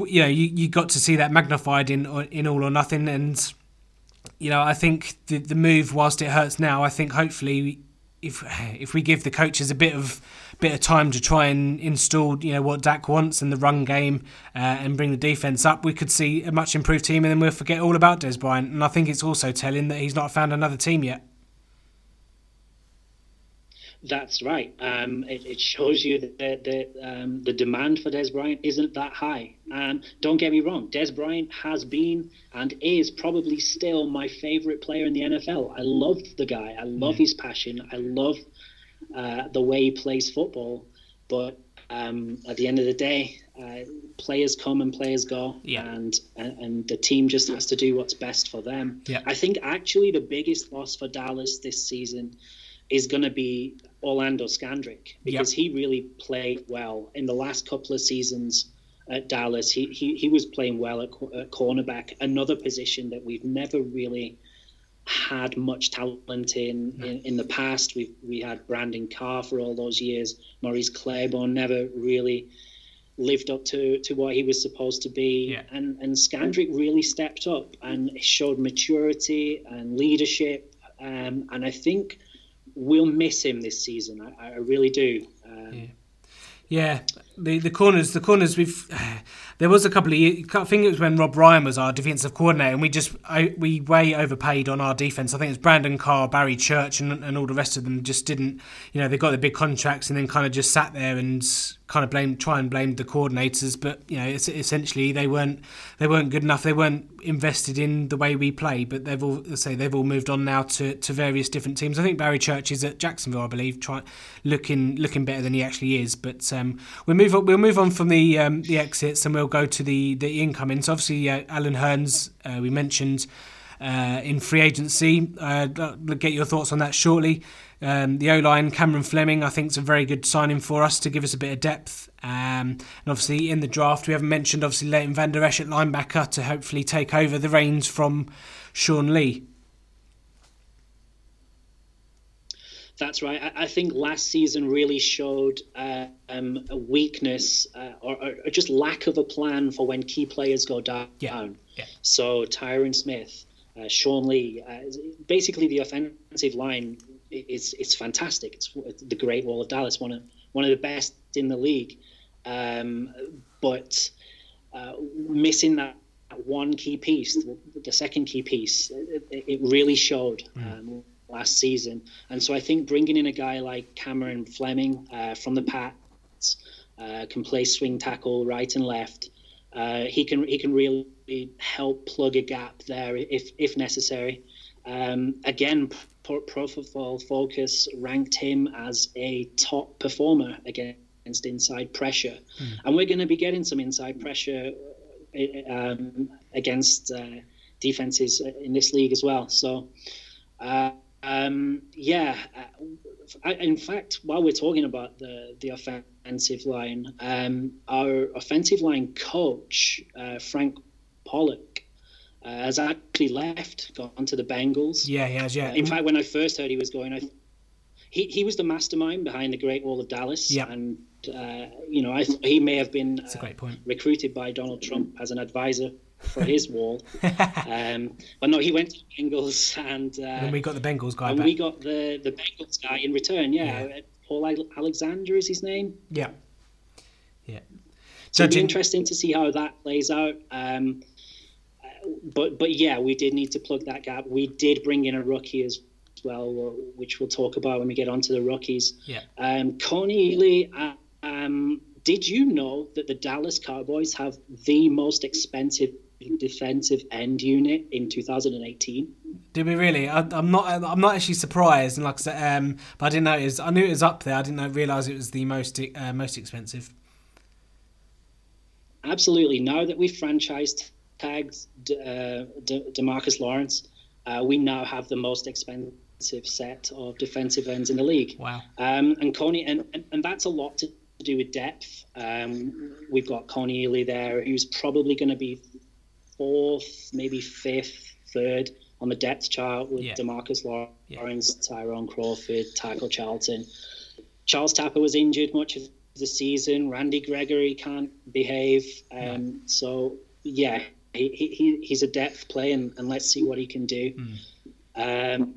you know, you, you got to see that magnified in in all or nothing, and you know, I think the the move, whilst it hurts now, I think hopefully if if we give the coaches a bit of bit of time to try and install, you know, what Dak wants in the run game uh, and bring the defense up, we could see a much improved team, and then we'll forget all about Dez Bryant. And I think it's also telling that he's not found another team yet. That's right. Um, it, it shows you that the, the, um, the demand for Dez Bryant isn't that high. Um, don't get me wrong, Dez Bryant has been and is probably still my favorite player in the NFL. I love the guy. I love his passion. I love uh, the way he plays football. But um, at the end of the day, uh, players come and players go, Yeah. and, and the team just has to do what's best for them. Yeah. I think actually the biggest loss for Dallas this season is going to be Orlando Scandrick because he really played well in the last couple of seasons at Dallas. He he, he was playing well at, at cornerback, another position that we've never really had much talent in, in, in the past. We we had Brandon Carr for all those years. Morris Claiborne never really lived up to, to what he was supposed to be. Yeah. And and Scandrick really stepped up and showed maturity and leadership. Um, and I think we'll miss him this season. I, I really do. Um, Yeah. Yeah, the the corners, the corners. We've there was a couple of years. I think it was when Rob Ryan was our defensive coordinator, and we just I, we way overpaid on our defense. I think it's Brandon Carr, Barry Church, and, and all the rest of them just didn't. You know, they got the big contracts and then kind of just sat there and kind of blame try and blame the coordinators. But you know, it's essentially they weren't they weren't good enough. They weren't invested in the way we play. But they've all say they've all moved on now to, to various different teams. I think Barry Church is at Jacksonville, I believe, try looking looking better than he actually is. But um, we'll move on. We'll move on from the um, the exits and we'll go to the the incomings. Obviously, uh, Allen Hurns uh, we mentioned uh, in free agency. Uh, get your thoughts on that shortly. Um, the O line, Cameron Fleming, I think is a very good signing for us to give us a bit of depth. Um, and obviously, in the draft, we haven't mentioned obviously Leighton Vander Esch at linebacker to hopefully take over the reins from Sean Lee. That's right. I, I think last season really showed uh, um, a weakness uh, or, or, just lack of a plan for when key players go down. Yeah. Yeah. So Tyron Smith, uh, Sean Lee, uh, basically the offensive line is it's fantastic. It's, it's, the Great Wall of Dallas, one of one of the best in the league. Um, but uh, missing that one key piece, the, the second key piece, it, it really showed. Mm. Um, last season. And so I think bringing in a guy like Cameron Fleming uh, from the Pats uh, can play swing tackle right and left. Uh, he can he can really help plug a gap there if if necessary. Um, again, Pro, Football Focus ranked him as a top performer against inside pressure, mm. and we're going to be getting some inside pressure um, against uh, defenses in this league as well. So. Uh, um, yeah, I, in fact, while we're talking about the the offensive line, um, our offensive line coach uh, Frank Pollack uh, has actually left, gone to the Bengals. Yeah, he has. Yeah. Uh, in fact, when I first heard he was going, I, he he was the mastermind behind the Great Wall of Dallas. Yeah. And uh, you know, I he may have been That's a great point. recruited by Donald Trump as an advisor for his wall. um, but no, he went to Bengals, and, uh, and we got the Bengals guy and back. we got the the Bengals guy in return. Yeah, Yeah. Paul Alexander is his name. Yeah. Yeah. So it'll be interesting to see how that plays out. Um, uh, but but yeah, we did need to plug that gap. We did bring in a rookie as well, which we'll talk about when we get onto the rookies. Yeah. Um, Kony Ealy, uh, um, did you know that the Dallas Cowboys have the most expensive defensive end unit in 2018? Did we really? I, I'm not. I'm not actually surprised. And like I said, um, but I didn't know it was. I knew it was up there. I didn't know, realize it was the most uh, most expensive. Absolutely. Now that we've franchised tagged uh, De- Demarcus Lawrence, uh, we now have the most expensive set of defensive ends in the league. Wow. Um, and Kony, and, and, and that's a lot to do with depth. Um, we've got Kony Ealy there, who's probably going to be fourth, maybe fifth, third on the depth chart with Yeah. Demarcus Lawrence, Yeah. Tyrone Crawford, Taco Charlton. Charles Tapper was injured much of the season. Randy Gregory can't behave. Um, So, yeah, he, he, he's a depth play, and, and let's see what he can do. Um,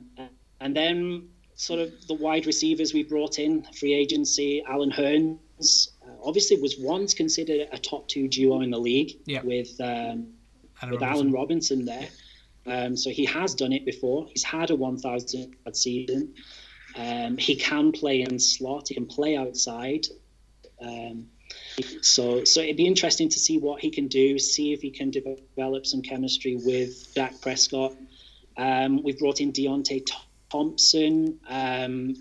and then, sort of, the wide receivers we brought in, free agency, Allen Hurns, uh, obviously was once considered a top two duo in the league Yeah. with. Um, Allen with Robinson. Allen Robinson there. Um, so he has done it before. He's had a 1,000 yard season. Um, he can play in slot. He can play outside. Um, so, so it'd be interesting to see what he can do. See if he can develop some chemistry with Dak Prescott. Um, we've brought in Deonte Thompson, um,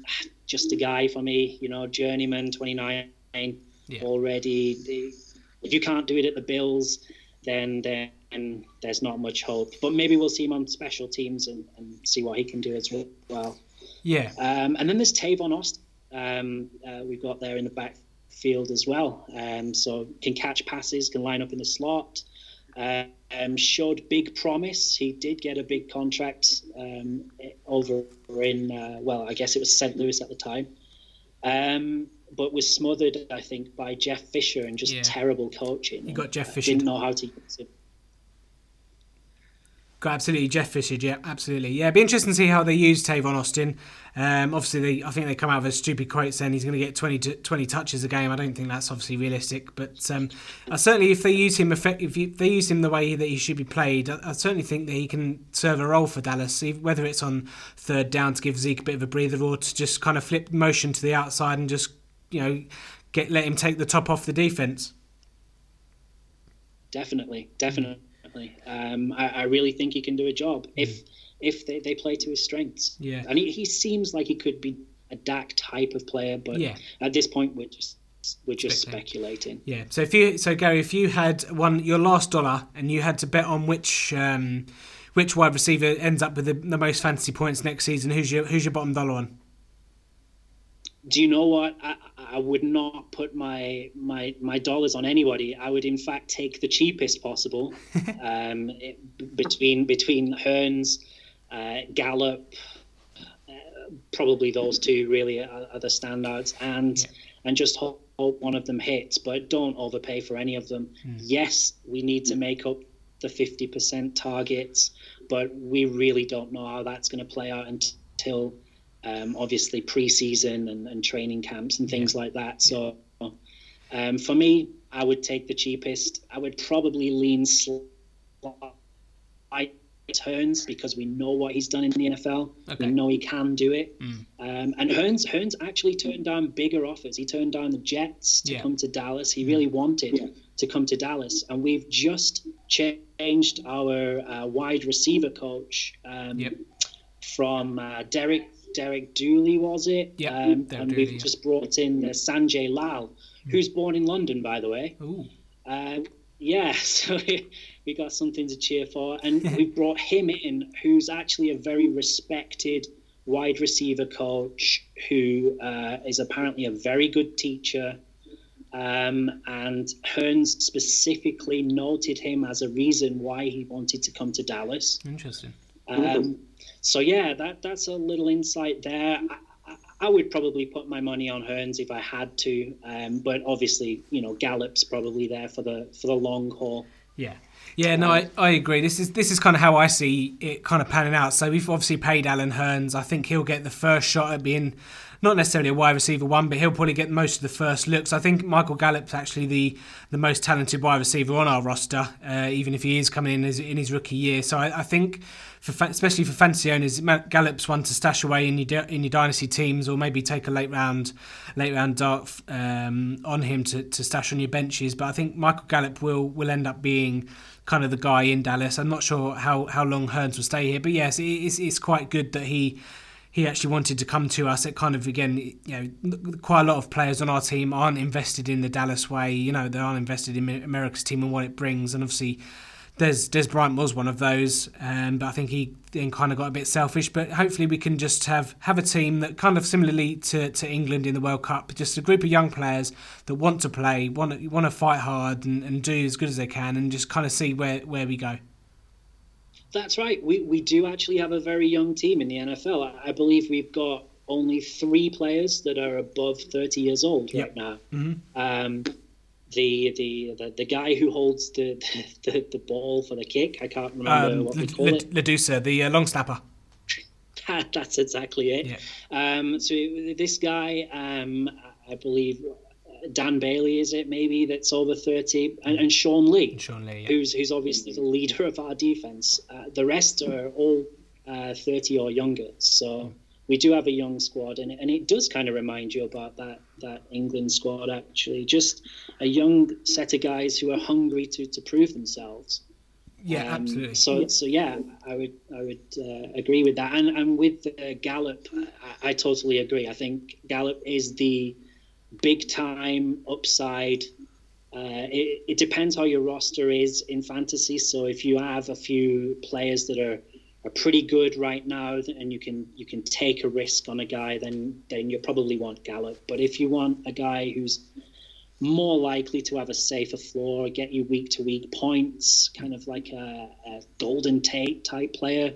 just a guy for me. You know, journeyman, 29 Yeah. already. If you can't do it at the Bills, then then there's not much hope. But maybe we'll see him on special teams and, and see what he can do as well. Yeah. Um, and then there's Tavon Austin. Um, uh, we've got there in the backfield as well. Um, so can catch passes, can line up in the slot. Uh, um, showed big promise. He did get a big contract um, over in, uh, well, I guess it was St. Louis at the time. Um, but was smothered, I think, by Jeff Fisher and just yeah. terrible coaching. You got Jeff Fisher. Didn't know how to use him. Absolutely Jeff Fisher, yeah, absolutely. Yeah, be interesting to see how they use Tavon Austin. Um, obviously, they, I think they come out with a stupid quote saying he's going to get 20, to, 20 touches a game. I don't think that's obviously realistic, but um, certainly if they use him effect, if you, they use him the way that he should be played, I, I, certainly think that he can serve a role for Dallas. Whether it's on third down to give Zeke a bit of a breather, or to just kind of flip motion to the outside and just you know get let him take the top off the defense. Definitely, definitely definitely. Um, I, I, really think he can do a job if mm. if they, they play to his strengths. Yeah, and he, he seems like he could be a Dak type of player, but yeah. at this point we're just we're just speculating. Yeah. So if you so Gary, if you had one your last dollar and you had to bet on which um, which wide receiver ends up with the, the most fantasy points next season, who's your who's your bottom dollar on? do you know what? I, I would not put my my my dollars on anybody. I would in fact take the cheapest possible um, it, between between Hurns, uh, Gallup, uh, probably those two really are, are the standouts, and yeah. and just hope, hope, one of them hits. But don't overpay for any of them. Mm. Yes, we need to make up the fifty percent targets, but we really don't know how that's going to play out until um, obviously preseason and, and training camps and things yeah. like that. So um, for me, I would take the cheapest. I would probably lean slight Hurns because we know what he's done in the NFL. Okay. We know he can do it. Mm. Um, and Hurns, Hurns actually turned down bigger offers. He turned down the Jets to yeah. come to Dallas. He really wanted yeah. to come to Dallas. And we've just changed our uh, wide receiver coach um, yep. from uh, Derek Derek Dooley, was it? Yeah. Um, and Dooley, we've yeah. just brought in uh, Sanjay Lal, hmm. who's born in London, by the way. Ooh. Uh, yeah, so we got something to cheer for. And we brought him in, who's actually a very respected wide receiver coach who uh, is apparently a very good teacher. Um, and Hurns specifically noted him as a reason why he wanted to come to Dallas. Interesting. Um, so yeah, that that's a little insight there. I, I, would probably put my money on Hurns if I had to, um, but obviously, you know, Gallup's probably there for the for the long haul. Yeah. Yeah, no, I, I agree. This is this is kind of how I see it kind of panning out. So we've obviously paid Allen Hurns. I think he'll get the first shot at being not necessarily a wide receiver one, but he'll probably get most of the first looks. I think Michael Gallup's actually the the most talented wide receiver on our roster, uh, even if he is coming in his, in his rookie year. So I, I think for especially for fantasy owners, Gallup's one to stash away in your in your dynasty teams, or maybe take a late round late round dart um, on him to, to stash on your benches. But I think Michael Gallup will will end up being kind of the guy in Dallas. I'm not sure how, how long Hurns will stay here, but yes, it is, it's quite good that he he actually wanted to come to us. It kind of again, you know, quite a lot of players on our team aren't invested in the Dallas way. You know, they aren't invested in America's team and what it brings, and obviously Dez Dez Bryant was one of those, um, but I think he then kind of got a bit selfish. But hopefully, we can just have have a team that kind of similarly to, to England in the World Cup, just a group of young players that want to play, want to, want to fight hard and, and do as good as they can, and just kind of see where, where we go. That's right. We we do actually have a very young team in the NFL. I, I believe we've got only three players that are above 30 years old yep. right now. Mm-hmm. Um, the, the the the guy who holds the the, the ball for the kick. I can't remember um, what we call L- it. Ladouceur, the uh, long snapper. That's exactly it. Yeah. Um, so this guy, um, I believe Dan Bailey is it maybe that's over thirty, and, and Sean Lee, Sean Lee, yeah. who's who's obviously the leader of our defense. Uh, the rest are all uh, thirty or younger. So we do have a young squad, and, and it does kind of remind you about that that England squad actually. Just a young set of guys who are hungry to to prove themselves. Yeah, um, absolutely. So so yeah, I would I would uh, agree with that, and and with uh, Gallup, I, I, totally agree. I think Gallup is the big time upside. Uh, it, it depends how your roster is in fantasy. So if you have a few players that are are pretty good right now, and you can you can take a risk on a guy, then then you probably want Gallup. But if you want a guy who's more likely to have a safer floor, get you week to week points, kind of like a, a Golden Tate type player,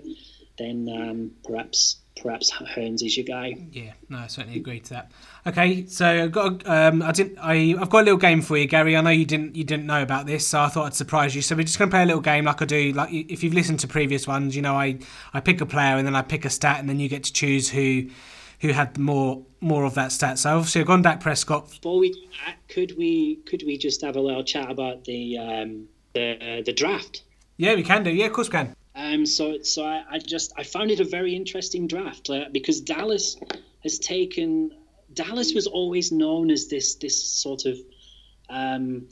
then um, perhaps perhaps Hurns is your guy. Yeah, no, I certainly agree to that. Okay, so I've got um, I didn't I I've got a little game for you, Gary. I know you didn't you didn't know about this, so I thought I'd surprise you. So we're just gonna play a little game like I do. Like if you've listened to previous ones, you know I I pick a player and then I pick a stat and then you get to choose who who had more more of that stat. So obviously I've gone Dak Prescott. Before we could we could we just have a little chat about the um, the uh, the draft? Yeah, we can do. Yeah, of course we can. Um, so so I, I, just I found it a very interesting draft uh, because Dallas has taken Dallas was always known as this this sort of um,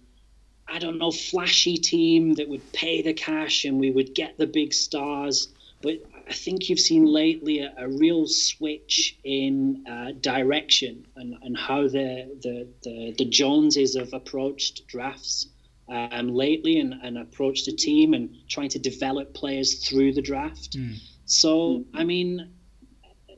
I don't know flashy team that would pay the cash and we would get the big stars. But I think you've seen lately a, a real switch in uh, direction and, and how the, the, the, the Joneses have approached drafts um, lately and, and approached a team and trying to develop players through the draft. Mm. So, I mean,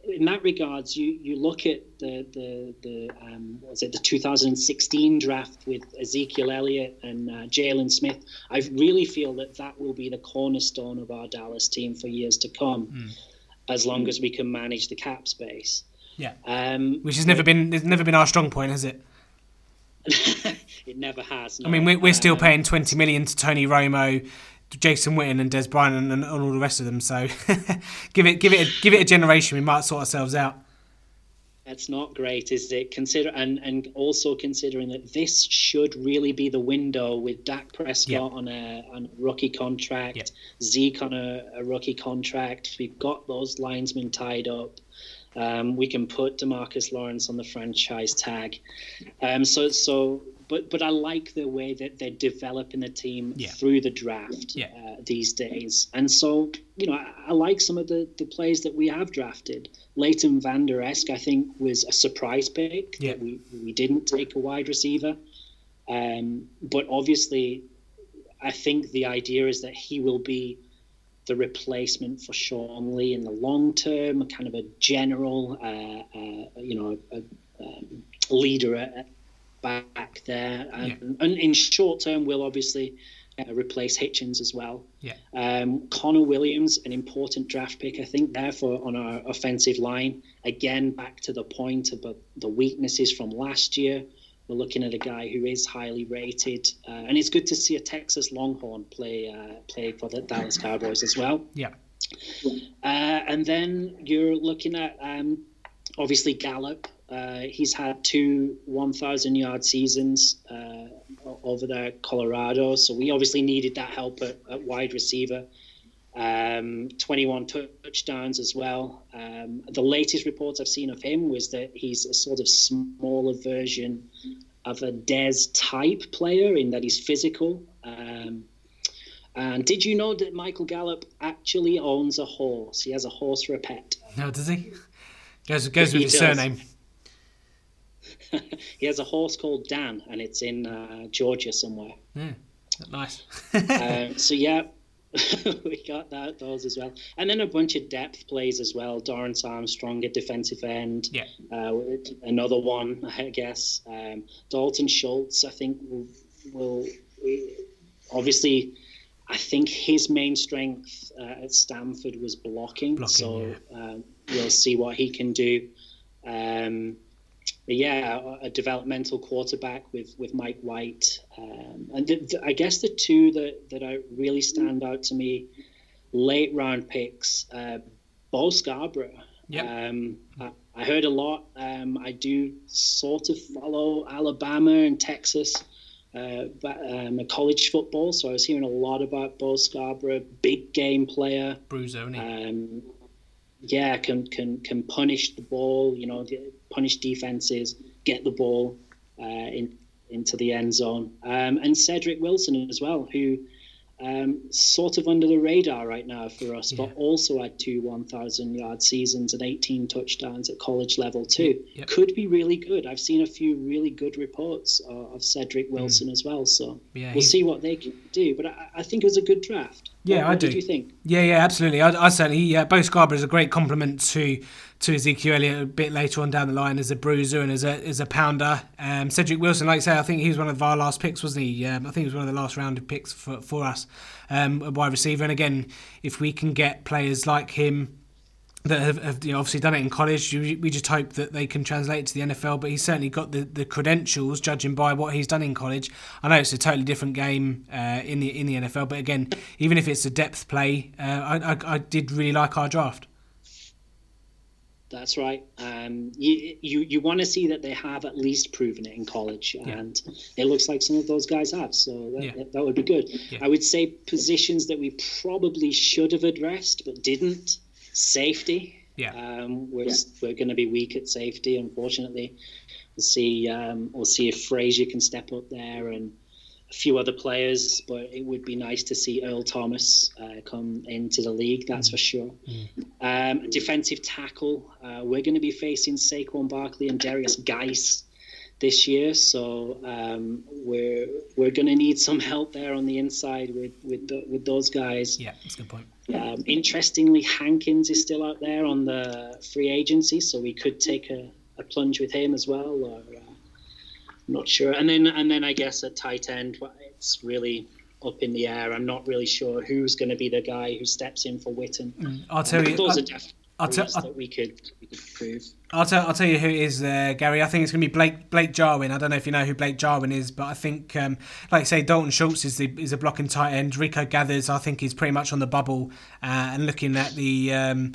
in that regards, you, you look at the the the um, was it the 2016 draft with Ezekiel Elliott and uh, Jaylon Smith. I really feel that that will be the cornerstone of our Dallas team for years to come, mm. as long as we can manage the cap space. Yeah, um, which has never been it's never been our strong point, has it? it never has. No. I mean, we're, we're still paying 20 million to Tony Romo, Jason Witten, and Dez Bryant, and, and, all the rest of them. So give it, give it, a, give it a generation. We might sort ourselves out. That's not great, is it? Consider and and also considering that this should really be the window with Dak Prescott on a on a rookie contract. Zeke on a, a rookie contract. We've got those linesmen tied up. Um, we can put Demarcus Lawrence on the franchise tag. Um, so so but but I like the way that they're developing the team yeah. through the draft yeah. uh, these days. And so you know I, I, like some of the the players that we have drafted. Leighton Vander Esch I think was a surprise pick yeah. that we we didn't take a wide receiver. Um, but obviously, I think the idea is that he will be the replacement for Sean Lee in the long term, kind of a general, uh, uh, you know, a, um, leader at, back there. And, yeah. and in short term, we'll obviously uh, replace Hitchens as well. Yeah. Um, Connor Williams, an important draft pick, I think, therefore, on our offensive line. Again, back to the point about the weaknesses from last year. We're looking at a guy who is highly rated, uh, and it's good to see a Texas Longhorn play uh, play for the Dallas Cowboys as well. Yeah. Uh, and then you're looking at um, obviously Gallup. Uh, he's had two 1,000 yard seasons uh, over there at Colorado, so we obviously needed that help at, at wide receiver. Um, 21 touchdowns as well. Um, the latest reports I've seen of him was that he's a sort of smaller version of a Dez type player in that he's physical. Um, and did you know that Michael Gallup actually owns a horse? He has a horse for a pet. No, does he? Goes, goes with his does. surname. he has a horse called Dan, and it's in uh, Georgia somewhere. Yeah, nice. uh, so yeah, we got that those as well, and then a bunch of depth plays as well. Dorance Armstrong at defensive end. Yeah. Uh, another one, I guess. Um, Dalton Schultz, I think, will, will obviously. I think his main strength uh, at Stanford was blocking, blocking so yeah. um, we'll see what he can do. Um, yeah, a developmental quarterback with, with Mike White. Um, and the, the, I guess the two that, that are really stand out to me, late round picks, uh, Bo Scarborough. Yeah. Um, I, I, heard a lot. Um, I do sort of follow Alabama and Texas, uh, but, um, college football. So I was hearing a lot about Bo Scarborough, big game player. Bruzzoni. Um, yeah, can can can punish the ball. You know, punish defenses, get the ball uh, in into the end zone, um, and Cedric Wilson as well, who um, sort of under the radar right now for us, yeah. but also had two 1,000 yard seasons and 18 touchdowns at college level too. Yep. Could be really good. I've seen a few really good reports of, of Cedric mm. Wilson mm. as well, so yeah, we'll see what they can do. But I, I, think it was a good draft. Yeah, what, I what do. You think? Yeah, yeah, absolutely. I, I certainly. Yeah, Bo Scarborough is a great compliment to to Ezekiel Elliott a bit later on down the line as a bruiser and as a as a pounder. Um, Cedric Wilson, like I say, I think he was one of our last picks, wasn't he? Um, I think he was one of the last round of picks for for us, um, a wide receiver. And again, if we can get players like him that have, have you know, obviously done it in college. We just hope that they can translate to the NFL. But he's certainly got the, the credentials, judging by what he's done in college. I know it's a totally different game uh, in the in the NFL, but again, even if it's a depth play, uh, I, I, I did really like our draft. That's right. Um, you you, you want to see that they have at least proven it in college, and it looks like some of those guys have. So that, Yeah. that, that would be good. Yeah. I would say positions that we probably should have addressed but didn't. Safety. Yeah. Um, we're we're going to be weak at safety, unfortunately. We'll see. Um, we'll see if Frazier can step up there and a few other players, but it would be nice to see Earl Thomas uh, come into the league. That's for sure. Um, defensive tackle. Uh, we're going to be facing Saquon Barkley and Derrius Guice this year, so um, we're we're going to need some help there on the inside with with the, with those guys. Yeah, that's a good point. Um, interestingly, Hankins is still out there on the free agency, so we could take a, a plunge with him as well. Or not sure. And then and then I guess at tight end, it's really up in the air. I'm not really sure who's going to be the guy who steps in for Witten. I'll tell you. Those I'll, are definitely I'll tell- areas that we could we could prove. I'll tell. I'll tell you who it is, uh, Gary. I think it's going to be Blake Blake Jarwin. I don't know if you know who Blake Jarwin is, but I think, um, like I say, Dalton Schultz is the is a blocking tight end. Rico Gathers, I think, is pretty much on the bubble uh, and looking at the. Um,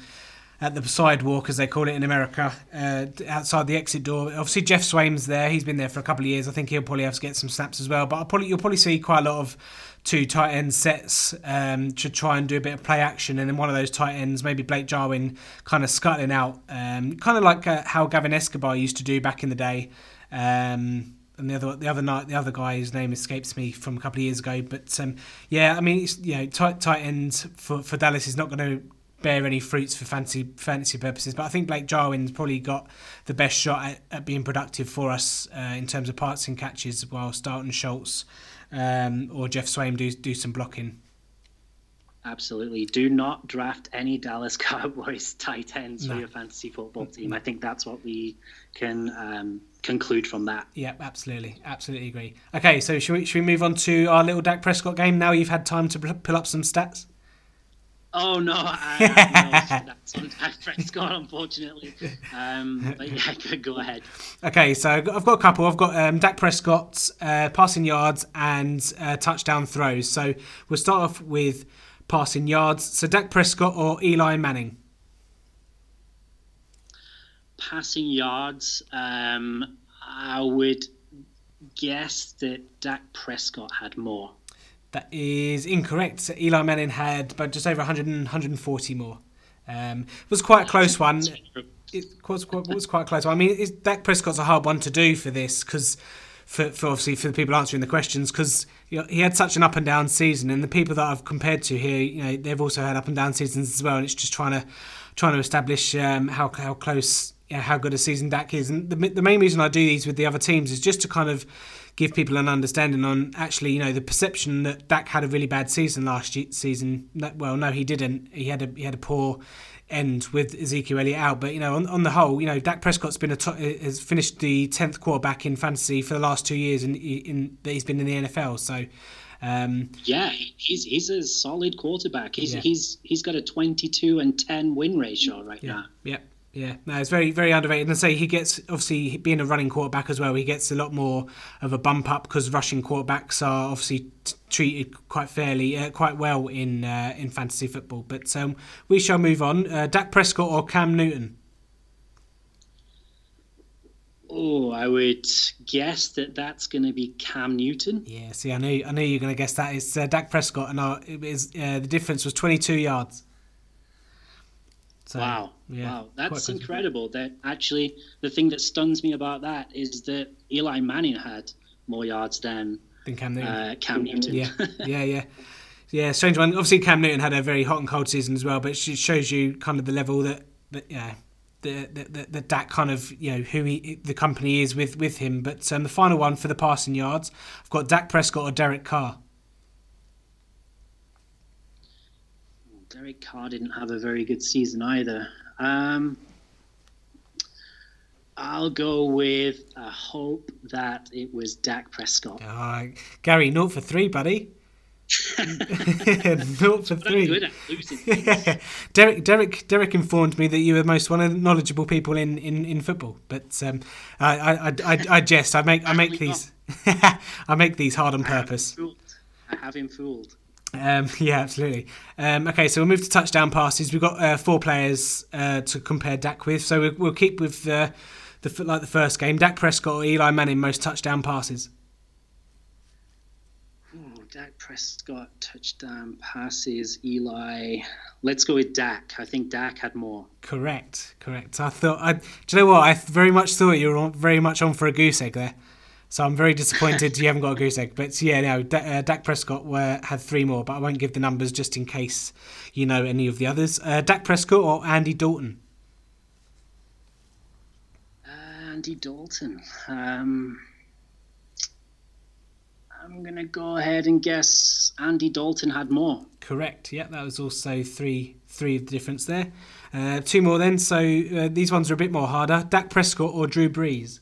at the sidewalk, as they call it in America, uh, outside the exit door. Obviously, Geoff Swaim's there. He's been there for a couple of years. I think he'll probably have to get some snaps as well. But probably, you'll probably see quite a lot of two tight end sets um, to try and do a bit of play action. And then one of those tight ends, maybe Blake Jarwin, kind of scuttling out, um, kind of like uh, how Gavin Escobar used to do back in the day. Um, and the other the other night the other guy whose name escapes me from a couple of years ago. But um, yeah, I mean, it's, you know, tight tight end for, for Dallas is not going to bear any fruits for fancy fantasy purposes. But I think Blake Jarwin's probably got the best shot at, at being productive for us uh, in terms of parts and catches, while Dalton Schultz um, or Geoff Swaim do do some blocking. Absolutely. Do not draft any Dallas Cowboys tight ends No. for your fantasy football team. I think that's what we can um, conclude from that. Yeah, absolutely, absolutely agree. Okay, so should we, should we move on to our little Dak Prescott game? Now you've had time to pull up some stats. Oh no, I stats on Dak Prescott, unfortunately. Um, but yeah, go- ahead. Okay, so I've got, I've got a couple. I've got um, Dak Prescott's uh, passing yards and uh, touchdown throws. So we'll start off with passing yards. So Dak Prescott or Eli Manning? Passing yards, um, I would guess that Dak Prescott had more. That is incorrect. Eli Manning had but just over 100 and 140 more. Um, it was quite a close one. It was quite, was quite close. I mean, it's, Dak Prescott's a hard one to do for this because, for, for obviously for the people answering the questions, because you know, he had such an up and down season, and the people that I've compared to here, you know, they've also had up and down seasons as well, and it's just trying to trying to establish um, how how close, yeah, how good a season Dak is. And the the main reason I do these with the other teams is just to kind of give people an understanding on actually, you know, the perception that Dak had a really bad season last season. Well, no, he didn't. He had a he had a poor end with Ezekiel Elliott out. But you know, on, on the whole, you know, Dak Prescott's been a to- has finished the tenth quarterback in fantasy for the last two years in, in that he's been in the NFL. So. Um, Yeah, he's he's a solid quarterback. He's Yeah. he's he's got a twenty-two and ten win ratio right Yeah, now. yeah, yeah. No, it's very, very underrated. And say he gets obviously being a running quarterback as well. He gets a lot more of a bump up because rushing quarterbacks are obviously t- treated quite fairly, uh, quite well in uh, in fantasy football. But um, we shall move on. Uh, Dak Prescott or Cam Newton? Oh, I would guess that that's going to be Cam Newton. Yeah. See, I knew, I knew you were going to guess that. It's uh, Dak Prescott, and uh, it is uh, the difference was twenty two yards. So, Wow, yeah, wow, that's incredible. That actually, the thing that stuns me about that is that Eli Manning had more yards than Than Cam Newton. uh, Cam Newton. Yeah, yeah, yeah. Yeah, strange one. Obviously, Cam Newton had a very hot and cold season as well, but it shows you kind of the level that, that yeah, the, the, the, the Dak kind of, you know, who he, the company is with, with him. But um, the final one for the passing yards, I've got Dak Prescott or Derek Carr. Derek Carr didn't have a very good season either. Um, I'll go with a hope that it was Dak Prescott. Uh, Gary, naught for three, buddy. naught for three. good at losing. Derek, Derek, Derek informed me that you were most one of the knowledgeable people in, in, in football. But um, I, I, I, I, I jest. I make I make these I make these hard on purpose. I have him fooled. Um, yeah, absolutely. Um, okay, so we'll move to touchdown passes. We've got uh, four players uh, to compare Dak with. So we'll, we'll keep with the, the like the first game. Dak Prescott or Eli Manning most touchdown passes. Oh, Dak Prescott touchdown passes. Eli. Let's go with Dak. I think Dak had more. Correct, correct. I thought. I, do you know what? I very much thought you were on, very much on for a goose egg there. So I'm very disappointed you haven't got a goose egg. But yeah, no, D- uh, Dak Prescott were, had three more, but I won't give the numbers just in case you know any of the others. Uh, Dak Prescott or Andy Dalton? Andy Dalton. Um, I'm going to go ahead and guess Andy Dalton had more. Correct. Yeah, that was also three three of the difference there. Uh, two more then. So uh, these ones are a bit more harder. Dak Prescott or Drew Brees?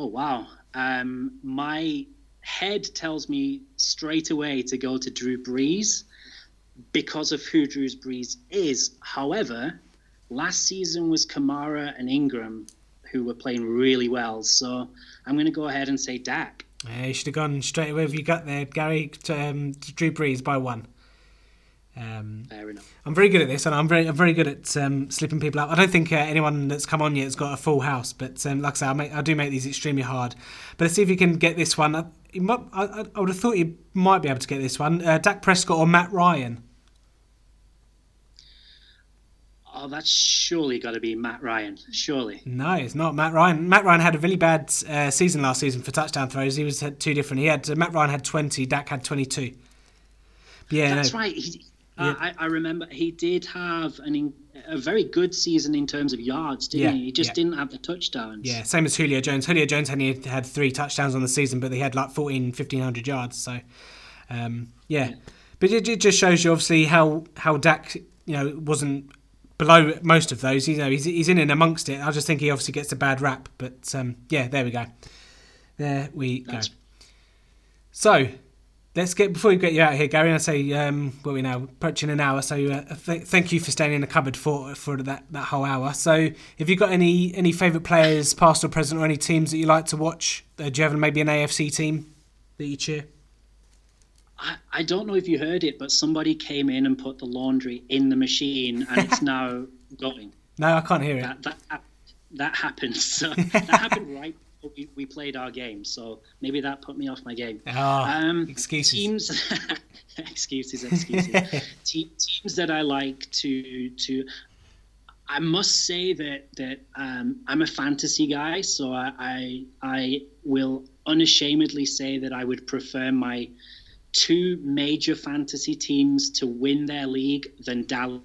Oh wow! Um, my head tells me straight away to go to Drew Brees because of who Drew Brees is. However, last season was Kamara and Ingram who were playing really well, so I'm going to go ahead and say Dak. Yeah, you should have gone straight away if you got there, Gary. Um, Drew Brees by one. Um, Fair enough. I'm very good at this, and I'm very, I'm very good at um, slipping people out. I don't think uh, anyone that's come on yet has got a full house, but um, like I say, I, make, I, do make these extremely hard. But let's see if you can get this one. I, might, I, I would have thought you might be able to get this one. Uh, Dak Prescott or Matt Ryan? Oh, that's surely got to be Matt Ryan. Surely. No, it's not Matt Ryan. Matt Ryan had a really bad uh, season last season for touchdown throws. He was had two different. He had uh, Matt Ryan had 20. Dak had 22. Yeah, that's no. right. He, yeah. I, I, remember he did have an a very good season in terms of yards, didn't yeah, he? He just yeah. didn't have the touchdowns. Yeah, same as Julio Jones. Julio Jones only had three touchdowns on the season, but they had like 14, 1500 yards. So, um, yeah. But it, it, just shows you obviously how how Dak, you know, wasn't below most of those. You know, he's, he's in and amongst it. I just think he obviously gets a bad rap. But um, yeah, there we go. There we That's... go. So let's get before we get you out here, Gary. I say, um, well, we now approaching an hour, so uh, th- thank you for staying in the cupboard for for that, that whole hour. So, have you got any any favourite players, past or present, or any teams that you like to watch? Uh, do you have maybe an AFC team that you cheer? I, I don't know if you heard it, but somebody came in and put the laundry in the machine, and it's now going. No, I can't hear it. That that, that happened. So that happened right we, we played our game, so maybe that put me off my game. Oh, um, excuses. Teams, excuses, excuses. Te- teams that I like to to. I must say that that um, I'm a fantasy guy, so I, I I will unashamedly say that I would prefer my two major fantasy teams to win their league than Dallas.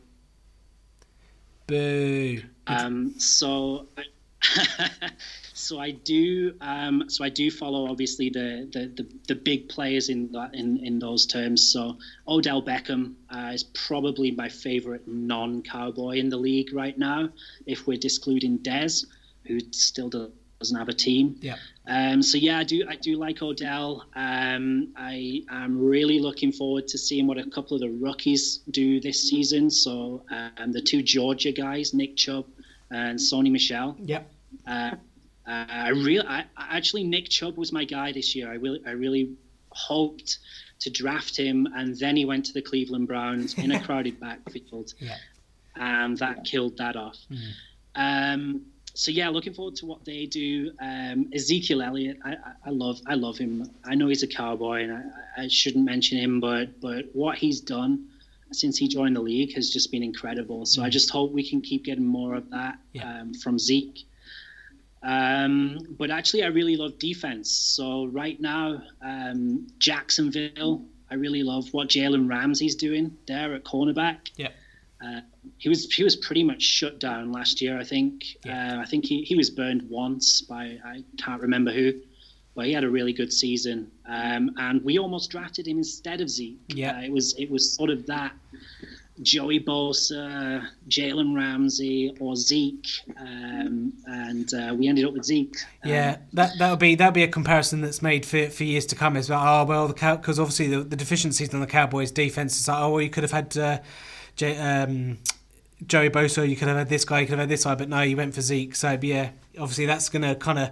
Boo. Um, so so I do. Um, so I do follow obviously the, the the, the, big players in that in, in those terms. So Odell Beckham uh, is probably my favorite non-cowboy in the league right now. If we're discluding Dez, who still doesn't have a team. Yeah. Um, so yeah, I do I do like Odell. Um, I am really looking forward to seeing what a couple of the rookies do this season. So um, the two Georgia guys, Nick Chubb and Sony Michel. Yep. Uh, uh, I really, I, actually, Nick Chubb was my guy this year. I really, I really hoped to draft him, and then he went to the Cleveland Browns in a crowded backfield, yeah. and that killed that off. Mm. Um, so yeah, looking forward to what they do. Um, Ezekiel Elliott, I, I, I, love, I love him. I know he's a cowboy, and I, I shouldn't mention him, but but what he's done since he joined the league has just been incredible. So. I just hope we can keep getting more of that yeah. um, from Zeke. Um, but actually, I really love defense. So right now, um, Jacksonville, I really love what Jalen Ramsey's doing there at cornerback. Yeah. Uh, he was he was pretty much shut down last year. I think. Yeah. Uh, I think he, he was burned once by I can't remember who. but he had a really good season, um, and we almost drafted him instead of Zeke. Yeah, uh, it was it was sort of that Joey Bosa, Jalen Ramsey, or Zeke, um, and uh, we ended up with Zeke. Yeah, um, that that'll be that'll be a comparison that's made for, for years to come. As well, oh well, the because obviously the, the deficiencies on the Cowboys' defense is like, oh well, you could have had uh, J, um, Joey Bosa, you could have had this guy, you could have had this guy, but no, you went for Zeke. So yeah, obviously that's to kind of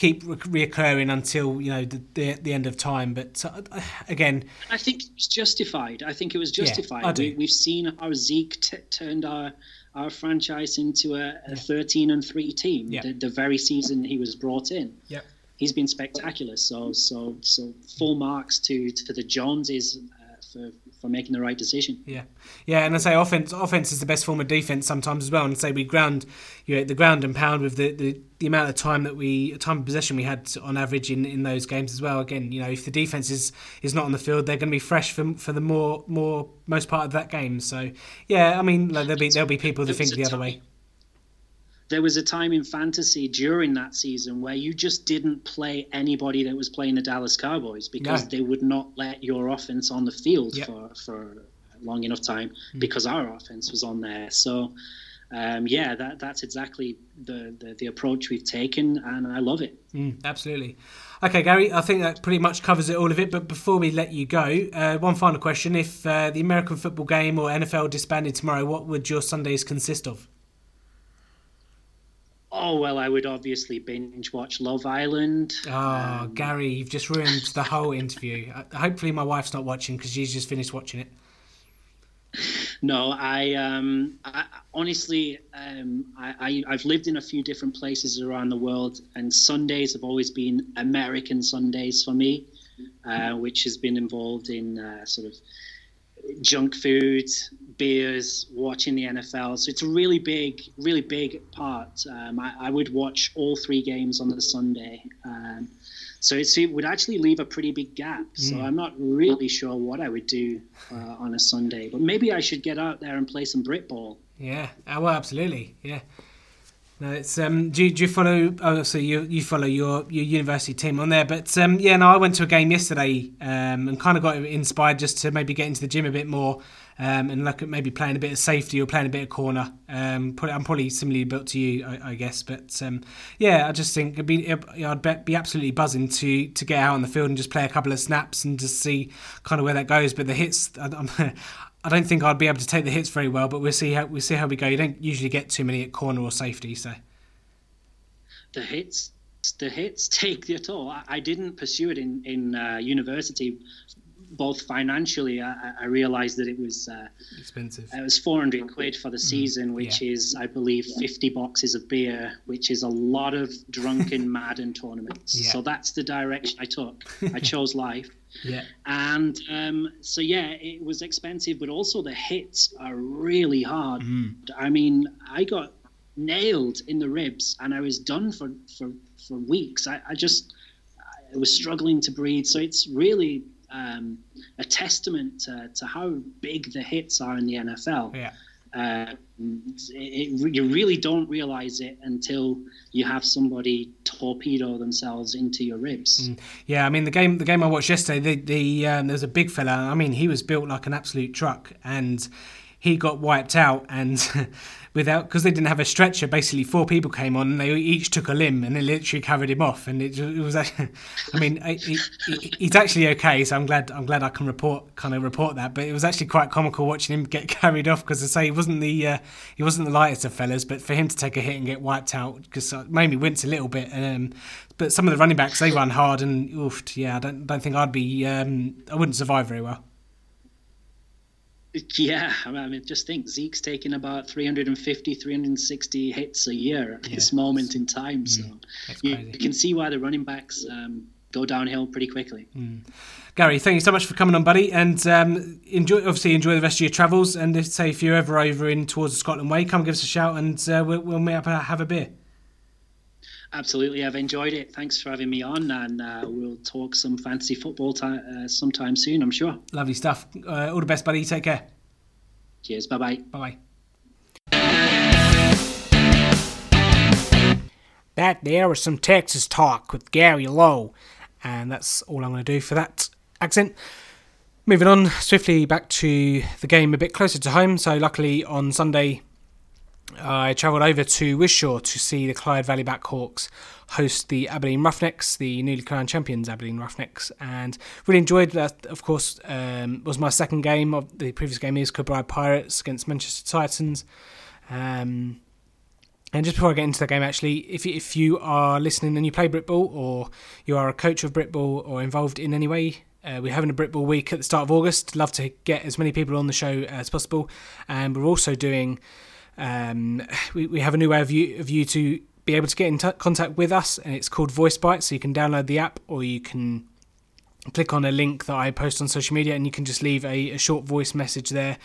keep re- reoccurring until you know the, the, the end of time. But uh, again, I think it's justified. I think it was justified. Yeah, I do. We, have seen how Zeke t- turned our our franchise into a, a yeah. 13 and three team. Yeah. The, the, very season he was brought in. Yeah. He's been spectacular. So so so full marks to to the Joneses uh, for for making the right decision. Yeah, yeah, and I say offense. Offense is the best form of defense sometimes as well. And say we ground, you know, the ground and pound with the, the, the amount of time that we time of possession we had on average in, in those games as well. Again, you know, if the defense is, is not on the field, they're going to be fresh for, for the more more most part of that game. So yeah, I mean, like, there'll be there'll be people that think the other way there was a time in fantasy during that season where you just didn't play anybody that was playing the Dallas Cowboys because no. they would not let your offense on the field yep. for, for long enough time mm. because our offense was on there. So, um, yeah, that, that's exactly the, the, the, approach we've taken, and I love it. Mm, absolutely. Okay, Gary, I think that pretty much covers it all of it. But before we let you go, uh, one final question. If uh, the American football game or NFL disbanded tomorrow, what would your Sundays consist of? Oh well, I would obviously binge watch Love Island. Oh, um, Gary, you've just ruined the whole interview. Uh, hopefully, my wife's not watching because she's just finished watching it. No, I, um, I honestly, um, I, I, have lived in a few different places around the world, and Sundays have always been American Sundays for me, uh, which has been involved in uh, sort of junk food, beers, watching the NFL. So it's a really big, really big part. Um, I, I, would watch all three games on the Sunday. Um, so it would actually leave a pretty big gap. So mm. I'm not really sure what I would do uh, on a Sunday, but maybe I should get out there and play some Brit ball. Yeah, uh, well, absolutely. Yeah. No, it's um. Do you, do you follow? Oh, so you you follow your your university team on there, but um. Yeah, no, I went to a game yesterday um and kind of got inspired just to maybe get into the gym a bit more. Um, and look at maybe playing a bit of safety or playing a bit of corner. Um, I'm probably similarly built to you, I, I guess. But um, yeah, I just think it'd be, I'd be, be absolutely buzzing to to get out on the field and just play a couple of snaps and just see kind of where that goes. But the hits, I, I don't think I'd be able to take the hits very well, but we'll see how we'll see how we go. You don't usually get too many at corner or safety, so the hits the hits take the toll. I, I didn't pursue it in in uh, university, both financially. I, I, realized that it was uh, expensive. It was four hundred quid for the mm, season, which yeah. is, I believe, fifty boxes of beer, which is a lot of drunken Madden tournaments. Yeah. So that's the direction I took. I chose life. Yeah. And um, so yeah, it was expensive, but also the hits are really hard. Mm. I mean, I got nailed in the ribs, and I was done for for for weeks. I, I just I was struggling to breathe. So it's really um, a testament to, to how big the hits are in the NFL. Yeah. Uh, it, it, you really don't realize it until you have somebody torpedo themselves into your ribs. Mm. Yeah, I mean the game the game I watched yesterday, the the um, there's a big fella. I mean he was built like an absolute truck, and he got wiped out and without because they didn't have a stretcher. Basically, four people came on and they each took a limb and they literally carried him off. And it, it was, I mean, he's actually okay. So I'm glad I'm glad I can report kind of report that. But it was actually quite comical watching him get carried off because I say he wasn't the uh, he wasn't the lightest of fellas, but for him to take a hit and get wiped out because it made me wince a little bit. Um, but some of the running backs they run hard and oof, yeah, I don't don't think I'd be um, I wouldn't survive very well. Yeah, I mean, just think Zeke's taking about 350, 360 hits a year at yeah. this moment in time. So mm, you, you, can see why the running backs um, go downhill pretty quickly. Mm. Gary, thank you so much for coming on, buddy, and um, enjoy. Obviously, enjoy the rest of your travels. And if, say if you're ever over in towards the Scotland way, come give us a shout, and uh, we'll, we'll meet up and have a beer. Absolutely, I've enjoyed it. Thanks for having me on, and uh, we'll talk some fantasy football t- uh, sometime soon, I'm sure. Lovely stuff. Uh, all the best, buddy. Take care. Cheers. Bye bye. Bye bye. That there was some Texas talk with Gary Lowe. and that's all I'm going to do for that accent. Moving on swiftly back to the game a bit closer to home. So, luckily, on Sunday, I travelled over to Wishaw to see the Clyde Valley Blackhawks host the Aberdeen Roughnecks, the newly crowned champions Aberdeen Roughnecks, and really enjoyed that. Of course, um, was my second game of the previous game is Kilbride Pirates against Manchester Titans. Um, and just before I get into the game, actually, if if you are listening and you play Britball or you are a coach of Britball or involved in any way, uh, we're having a Britball week at the start of August. Love to get as many people on the show as possible, and we're also doing. Um, we, we have a new way of you, of you to be able to get in t- contact with us, and it's called Voice Bite. So you can download the app, or you can click on a link that I post on social media, and you can just leave a, a short voice message there,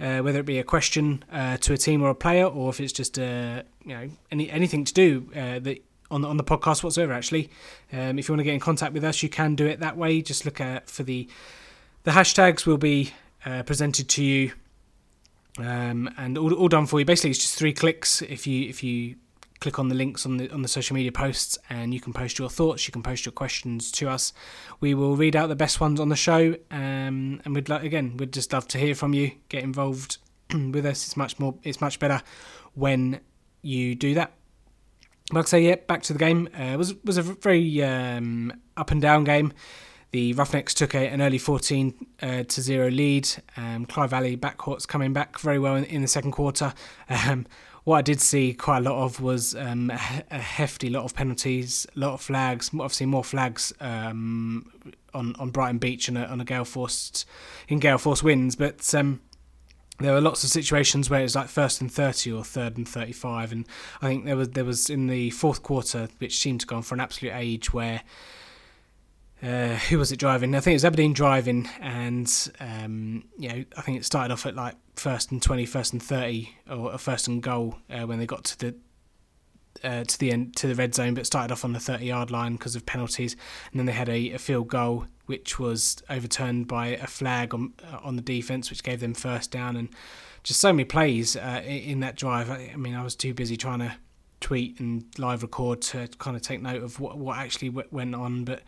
uh, whether it be a question uh, to a team or a player, or if it's just uh, you know any anything to do uh, that on the, on the podcast whatsoever. Actually, um, if you want to get in contact with us, you can do it that way. Just look at for the the hashtags will be uh, presented to you. Um, and all, all done for you. Basically, it's just three clicks. If you if you click on the links on the on the social media posts and you can post your thoughts you can post your questions to us we will read out the best ones on the show. Um, and we'd like again we'd just love to hear from you. Get involved with us. It's much more it's much better when you do that. Like I say yeah back to the game. Uh, was was a very um, up and down game the Roughnecks took a, an early 14 uh, to 0 lead. Um, Clyde Valley Blackhawks coming back very well in, in the second quarter. Um, what I did see quite a lot of was um, a hefty lot of penalties, a lot of flags. Obviously, more flags um, on on Brighton Beach and on a gale force in gale force winds, but. Um, there were lots of situations where it was like first and thirty or third and thirty-five, and I think there was there was in the fourth quarter, which seemed to go on for an absolute age, where uh, who was it driving? I think it was Aberdeen driving, and um, you know, I think it started off at like first and 20, first and thirty, or first and goal uh, when they got to the uh, to the end to the red zone, but started off on the thirty yard line because of penalties, and then they had a, a, field goal which was overturned by a flag on uh, on the defense, which gave them first down, and just so many plays uh, in that drive. I, I mean, I was too busy trying to tweet and live record to kind of take note of what what actually went on, but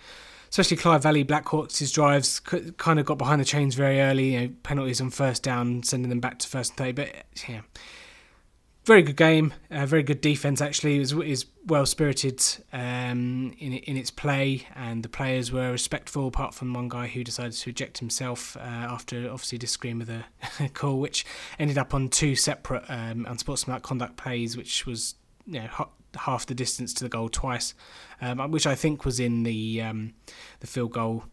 especially Clyde Valley Blackhawks, drives kind of got behind the chains very early. You know, penalties on first down, sending them back to first and thirty. But yeah, very good game, uh, very good defense. Actually, it was is well spirited um, in in its play, and the players were respectful. Apart from one guy who decided to eject himself uh, after obviously disagreeing with a call, which ended up on two separate um, unsportsmanlike conduct plays, which was you know, half the distance to the goal twice, um, which I think was in the um, the field goal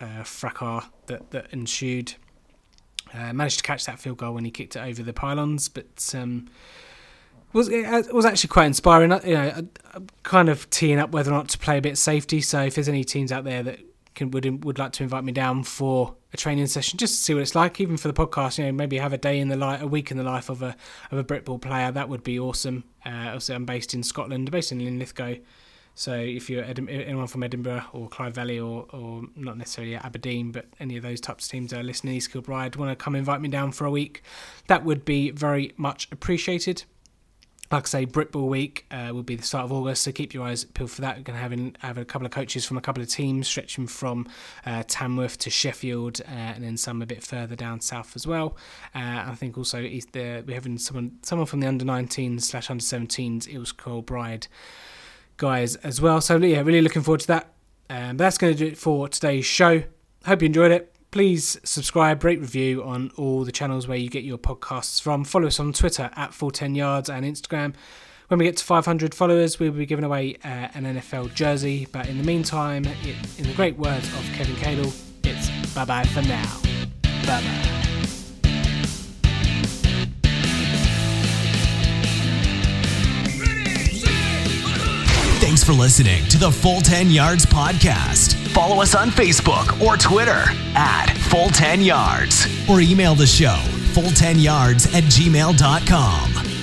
uh, fracas that that ensued. Uh, managed to catch that field goal when he kicked it over the pylons, but um, was it was actually quite inspiring. You know, kind of teeing up whether or not to play a bit safety. So if there's any teams out there that can would would like to invite me down for a training session just to see what it's like, even for the podcast. You know, maybe have a day in the life, a week in the life of a of a Britball player. That would be awesome. Uh, I'm based in Scotland, based in Linlithgow. So if you're Edim- anyone from Edinburgh or Clyde Valley or, or not necessarily Aberdeen, but any of those types of teams that are listening, East Kilbride, want to come invite me down for a week, that would be very much appreciated like I say, Britball Week uh, will be the start of August, so keep your eyes peeled for that. We're going to have, in, have a couple of coaches from a couple of teams, stretching from uh, Tamworth to Sheffield, uh, and then some a bit further down south as well. Uh, I think also the, we're having someone someone from the under 19s slash under 17s, Earls Bride guys as well. So yeah, really looking forward to that. Um, that's going to do it for today's show. Hope you enjoyed it please subscribe, rate, review on all the channels where you get your podcasts from. Follow us on Twitter at Full 10 Yards and Instagram. When we get to 500 followers, we'll be giving away uh, an NFL jersey. But in the meantime, it, in the great words of Kevin Cadle, it's bye bye for now. Bye bye. Thanks for listening to the Full 10 Yards podcast. Follow us on Facebook or Twitter at Full 10 Yards or email the show full10yards at gmail.com.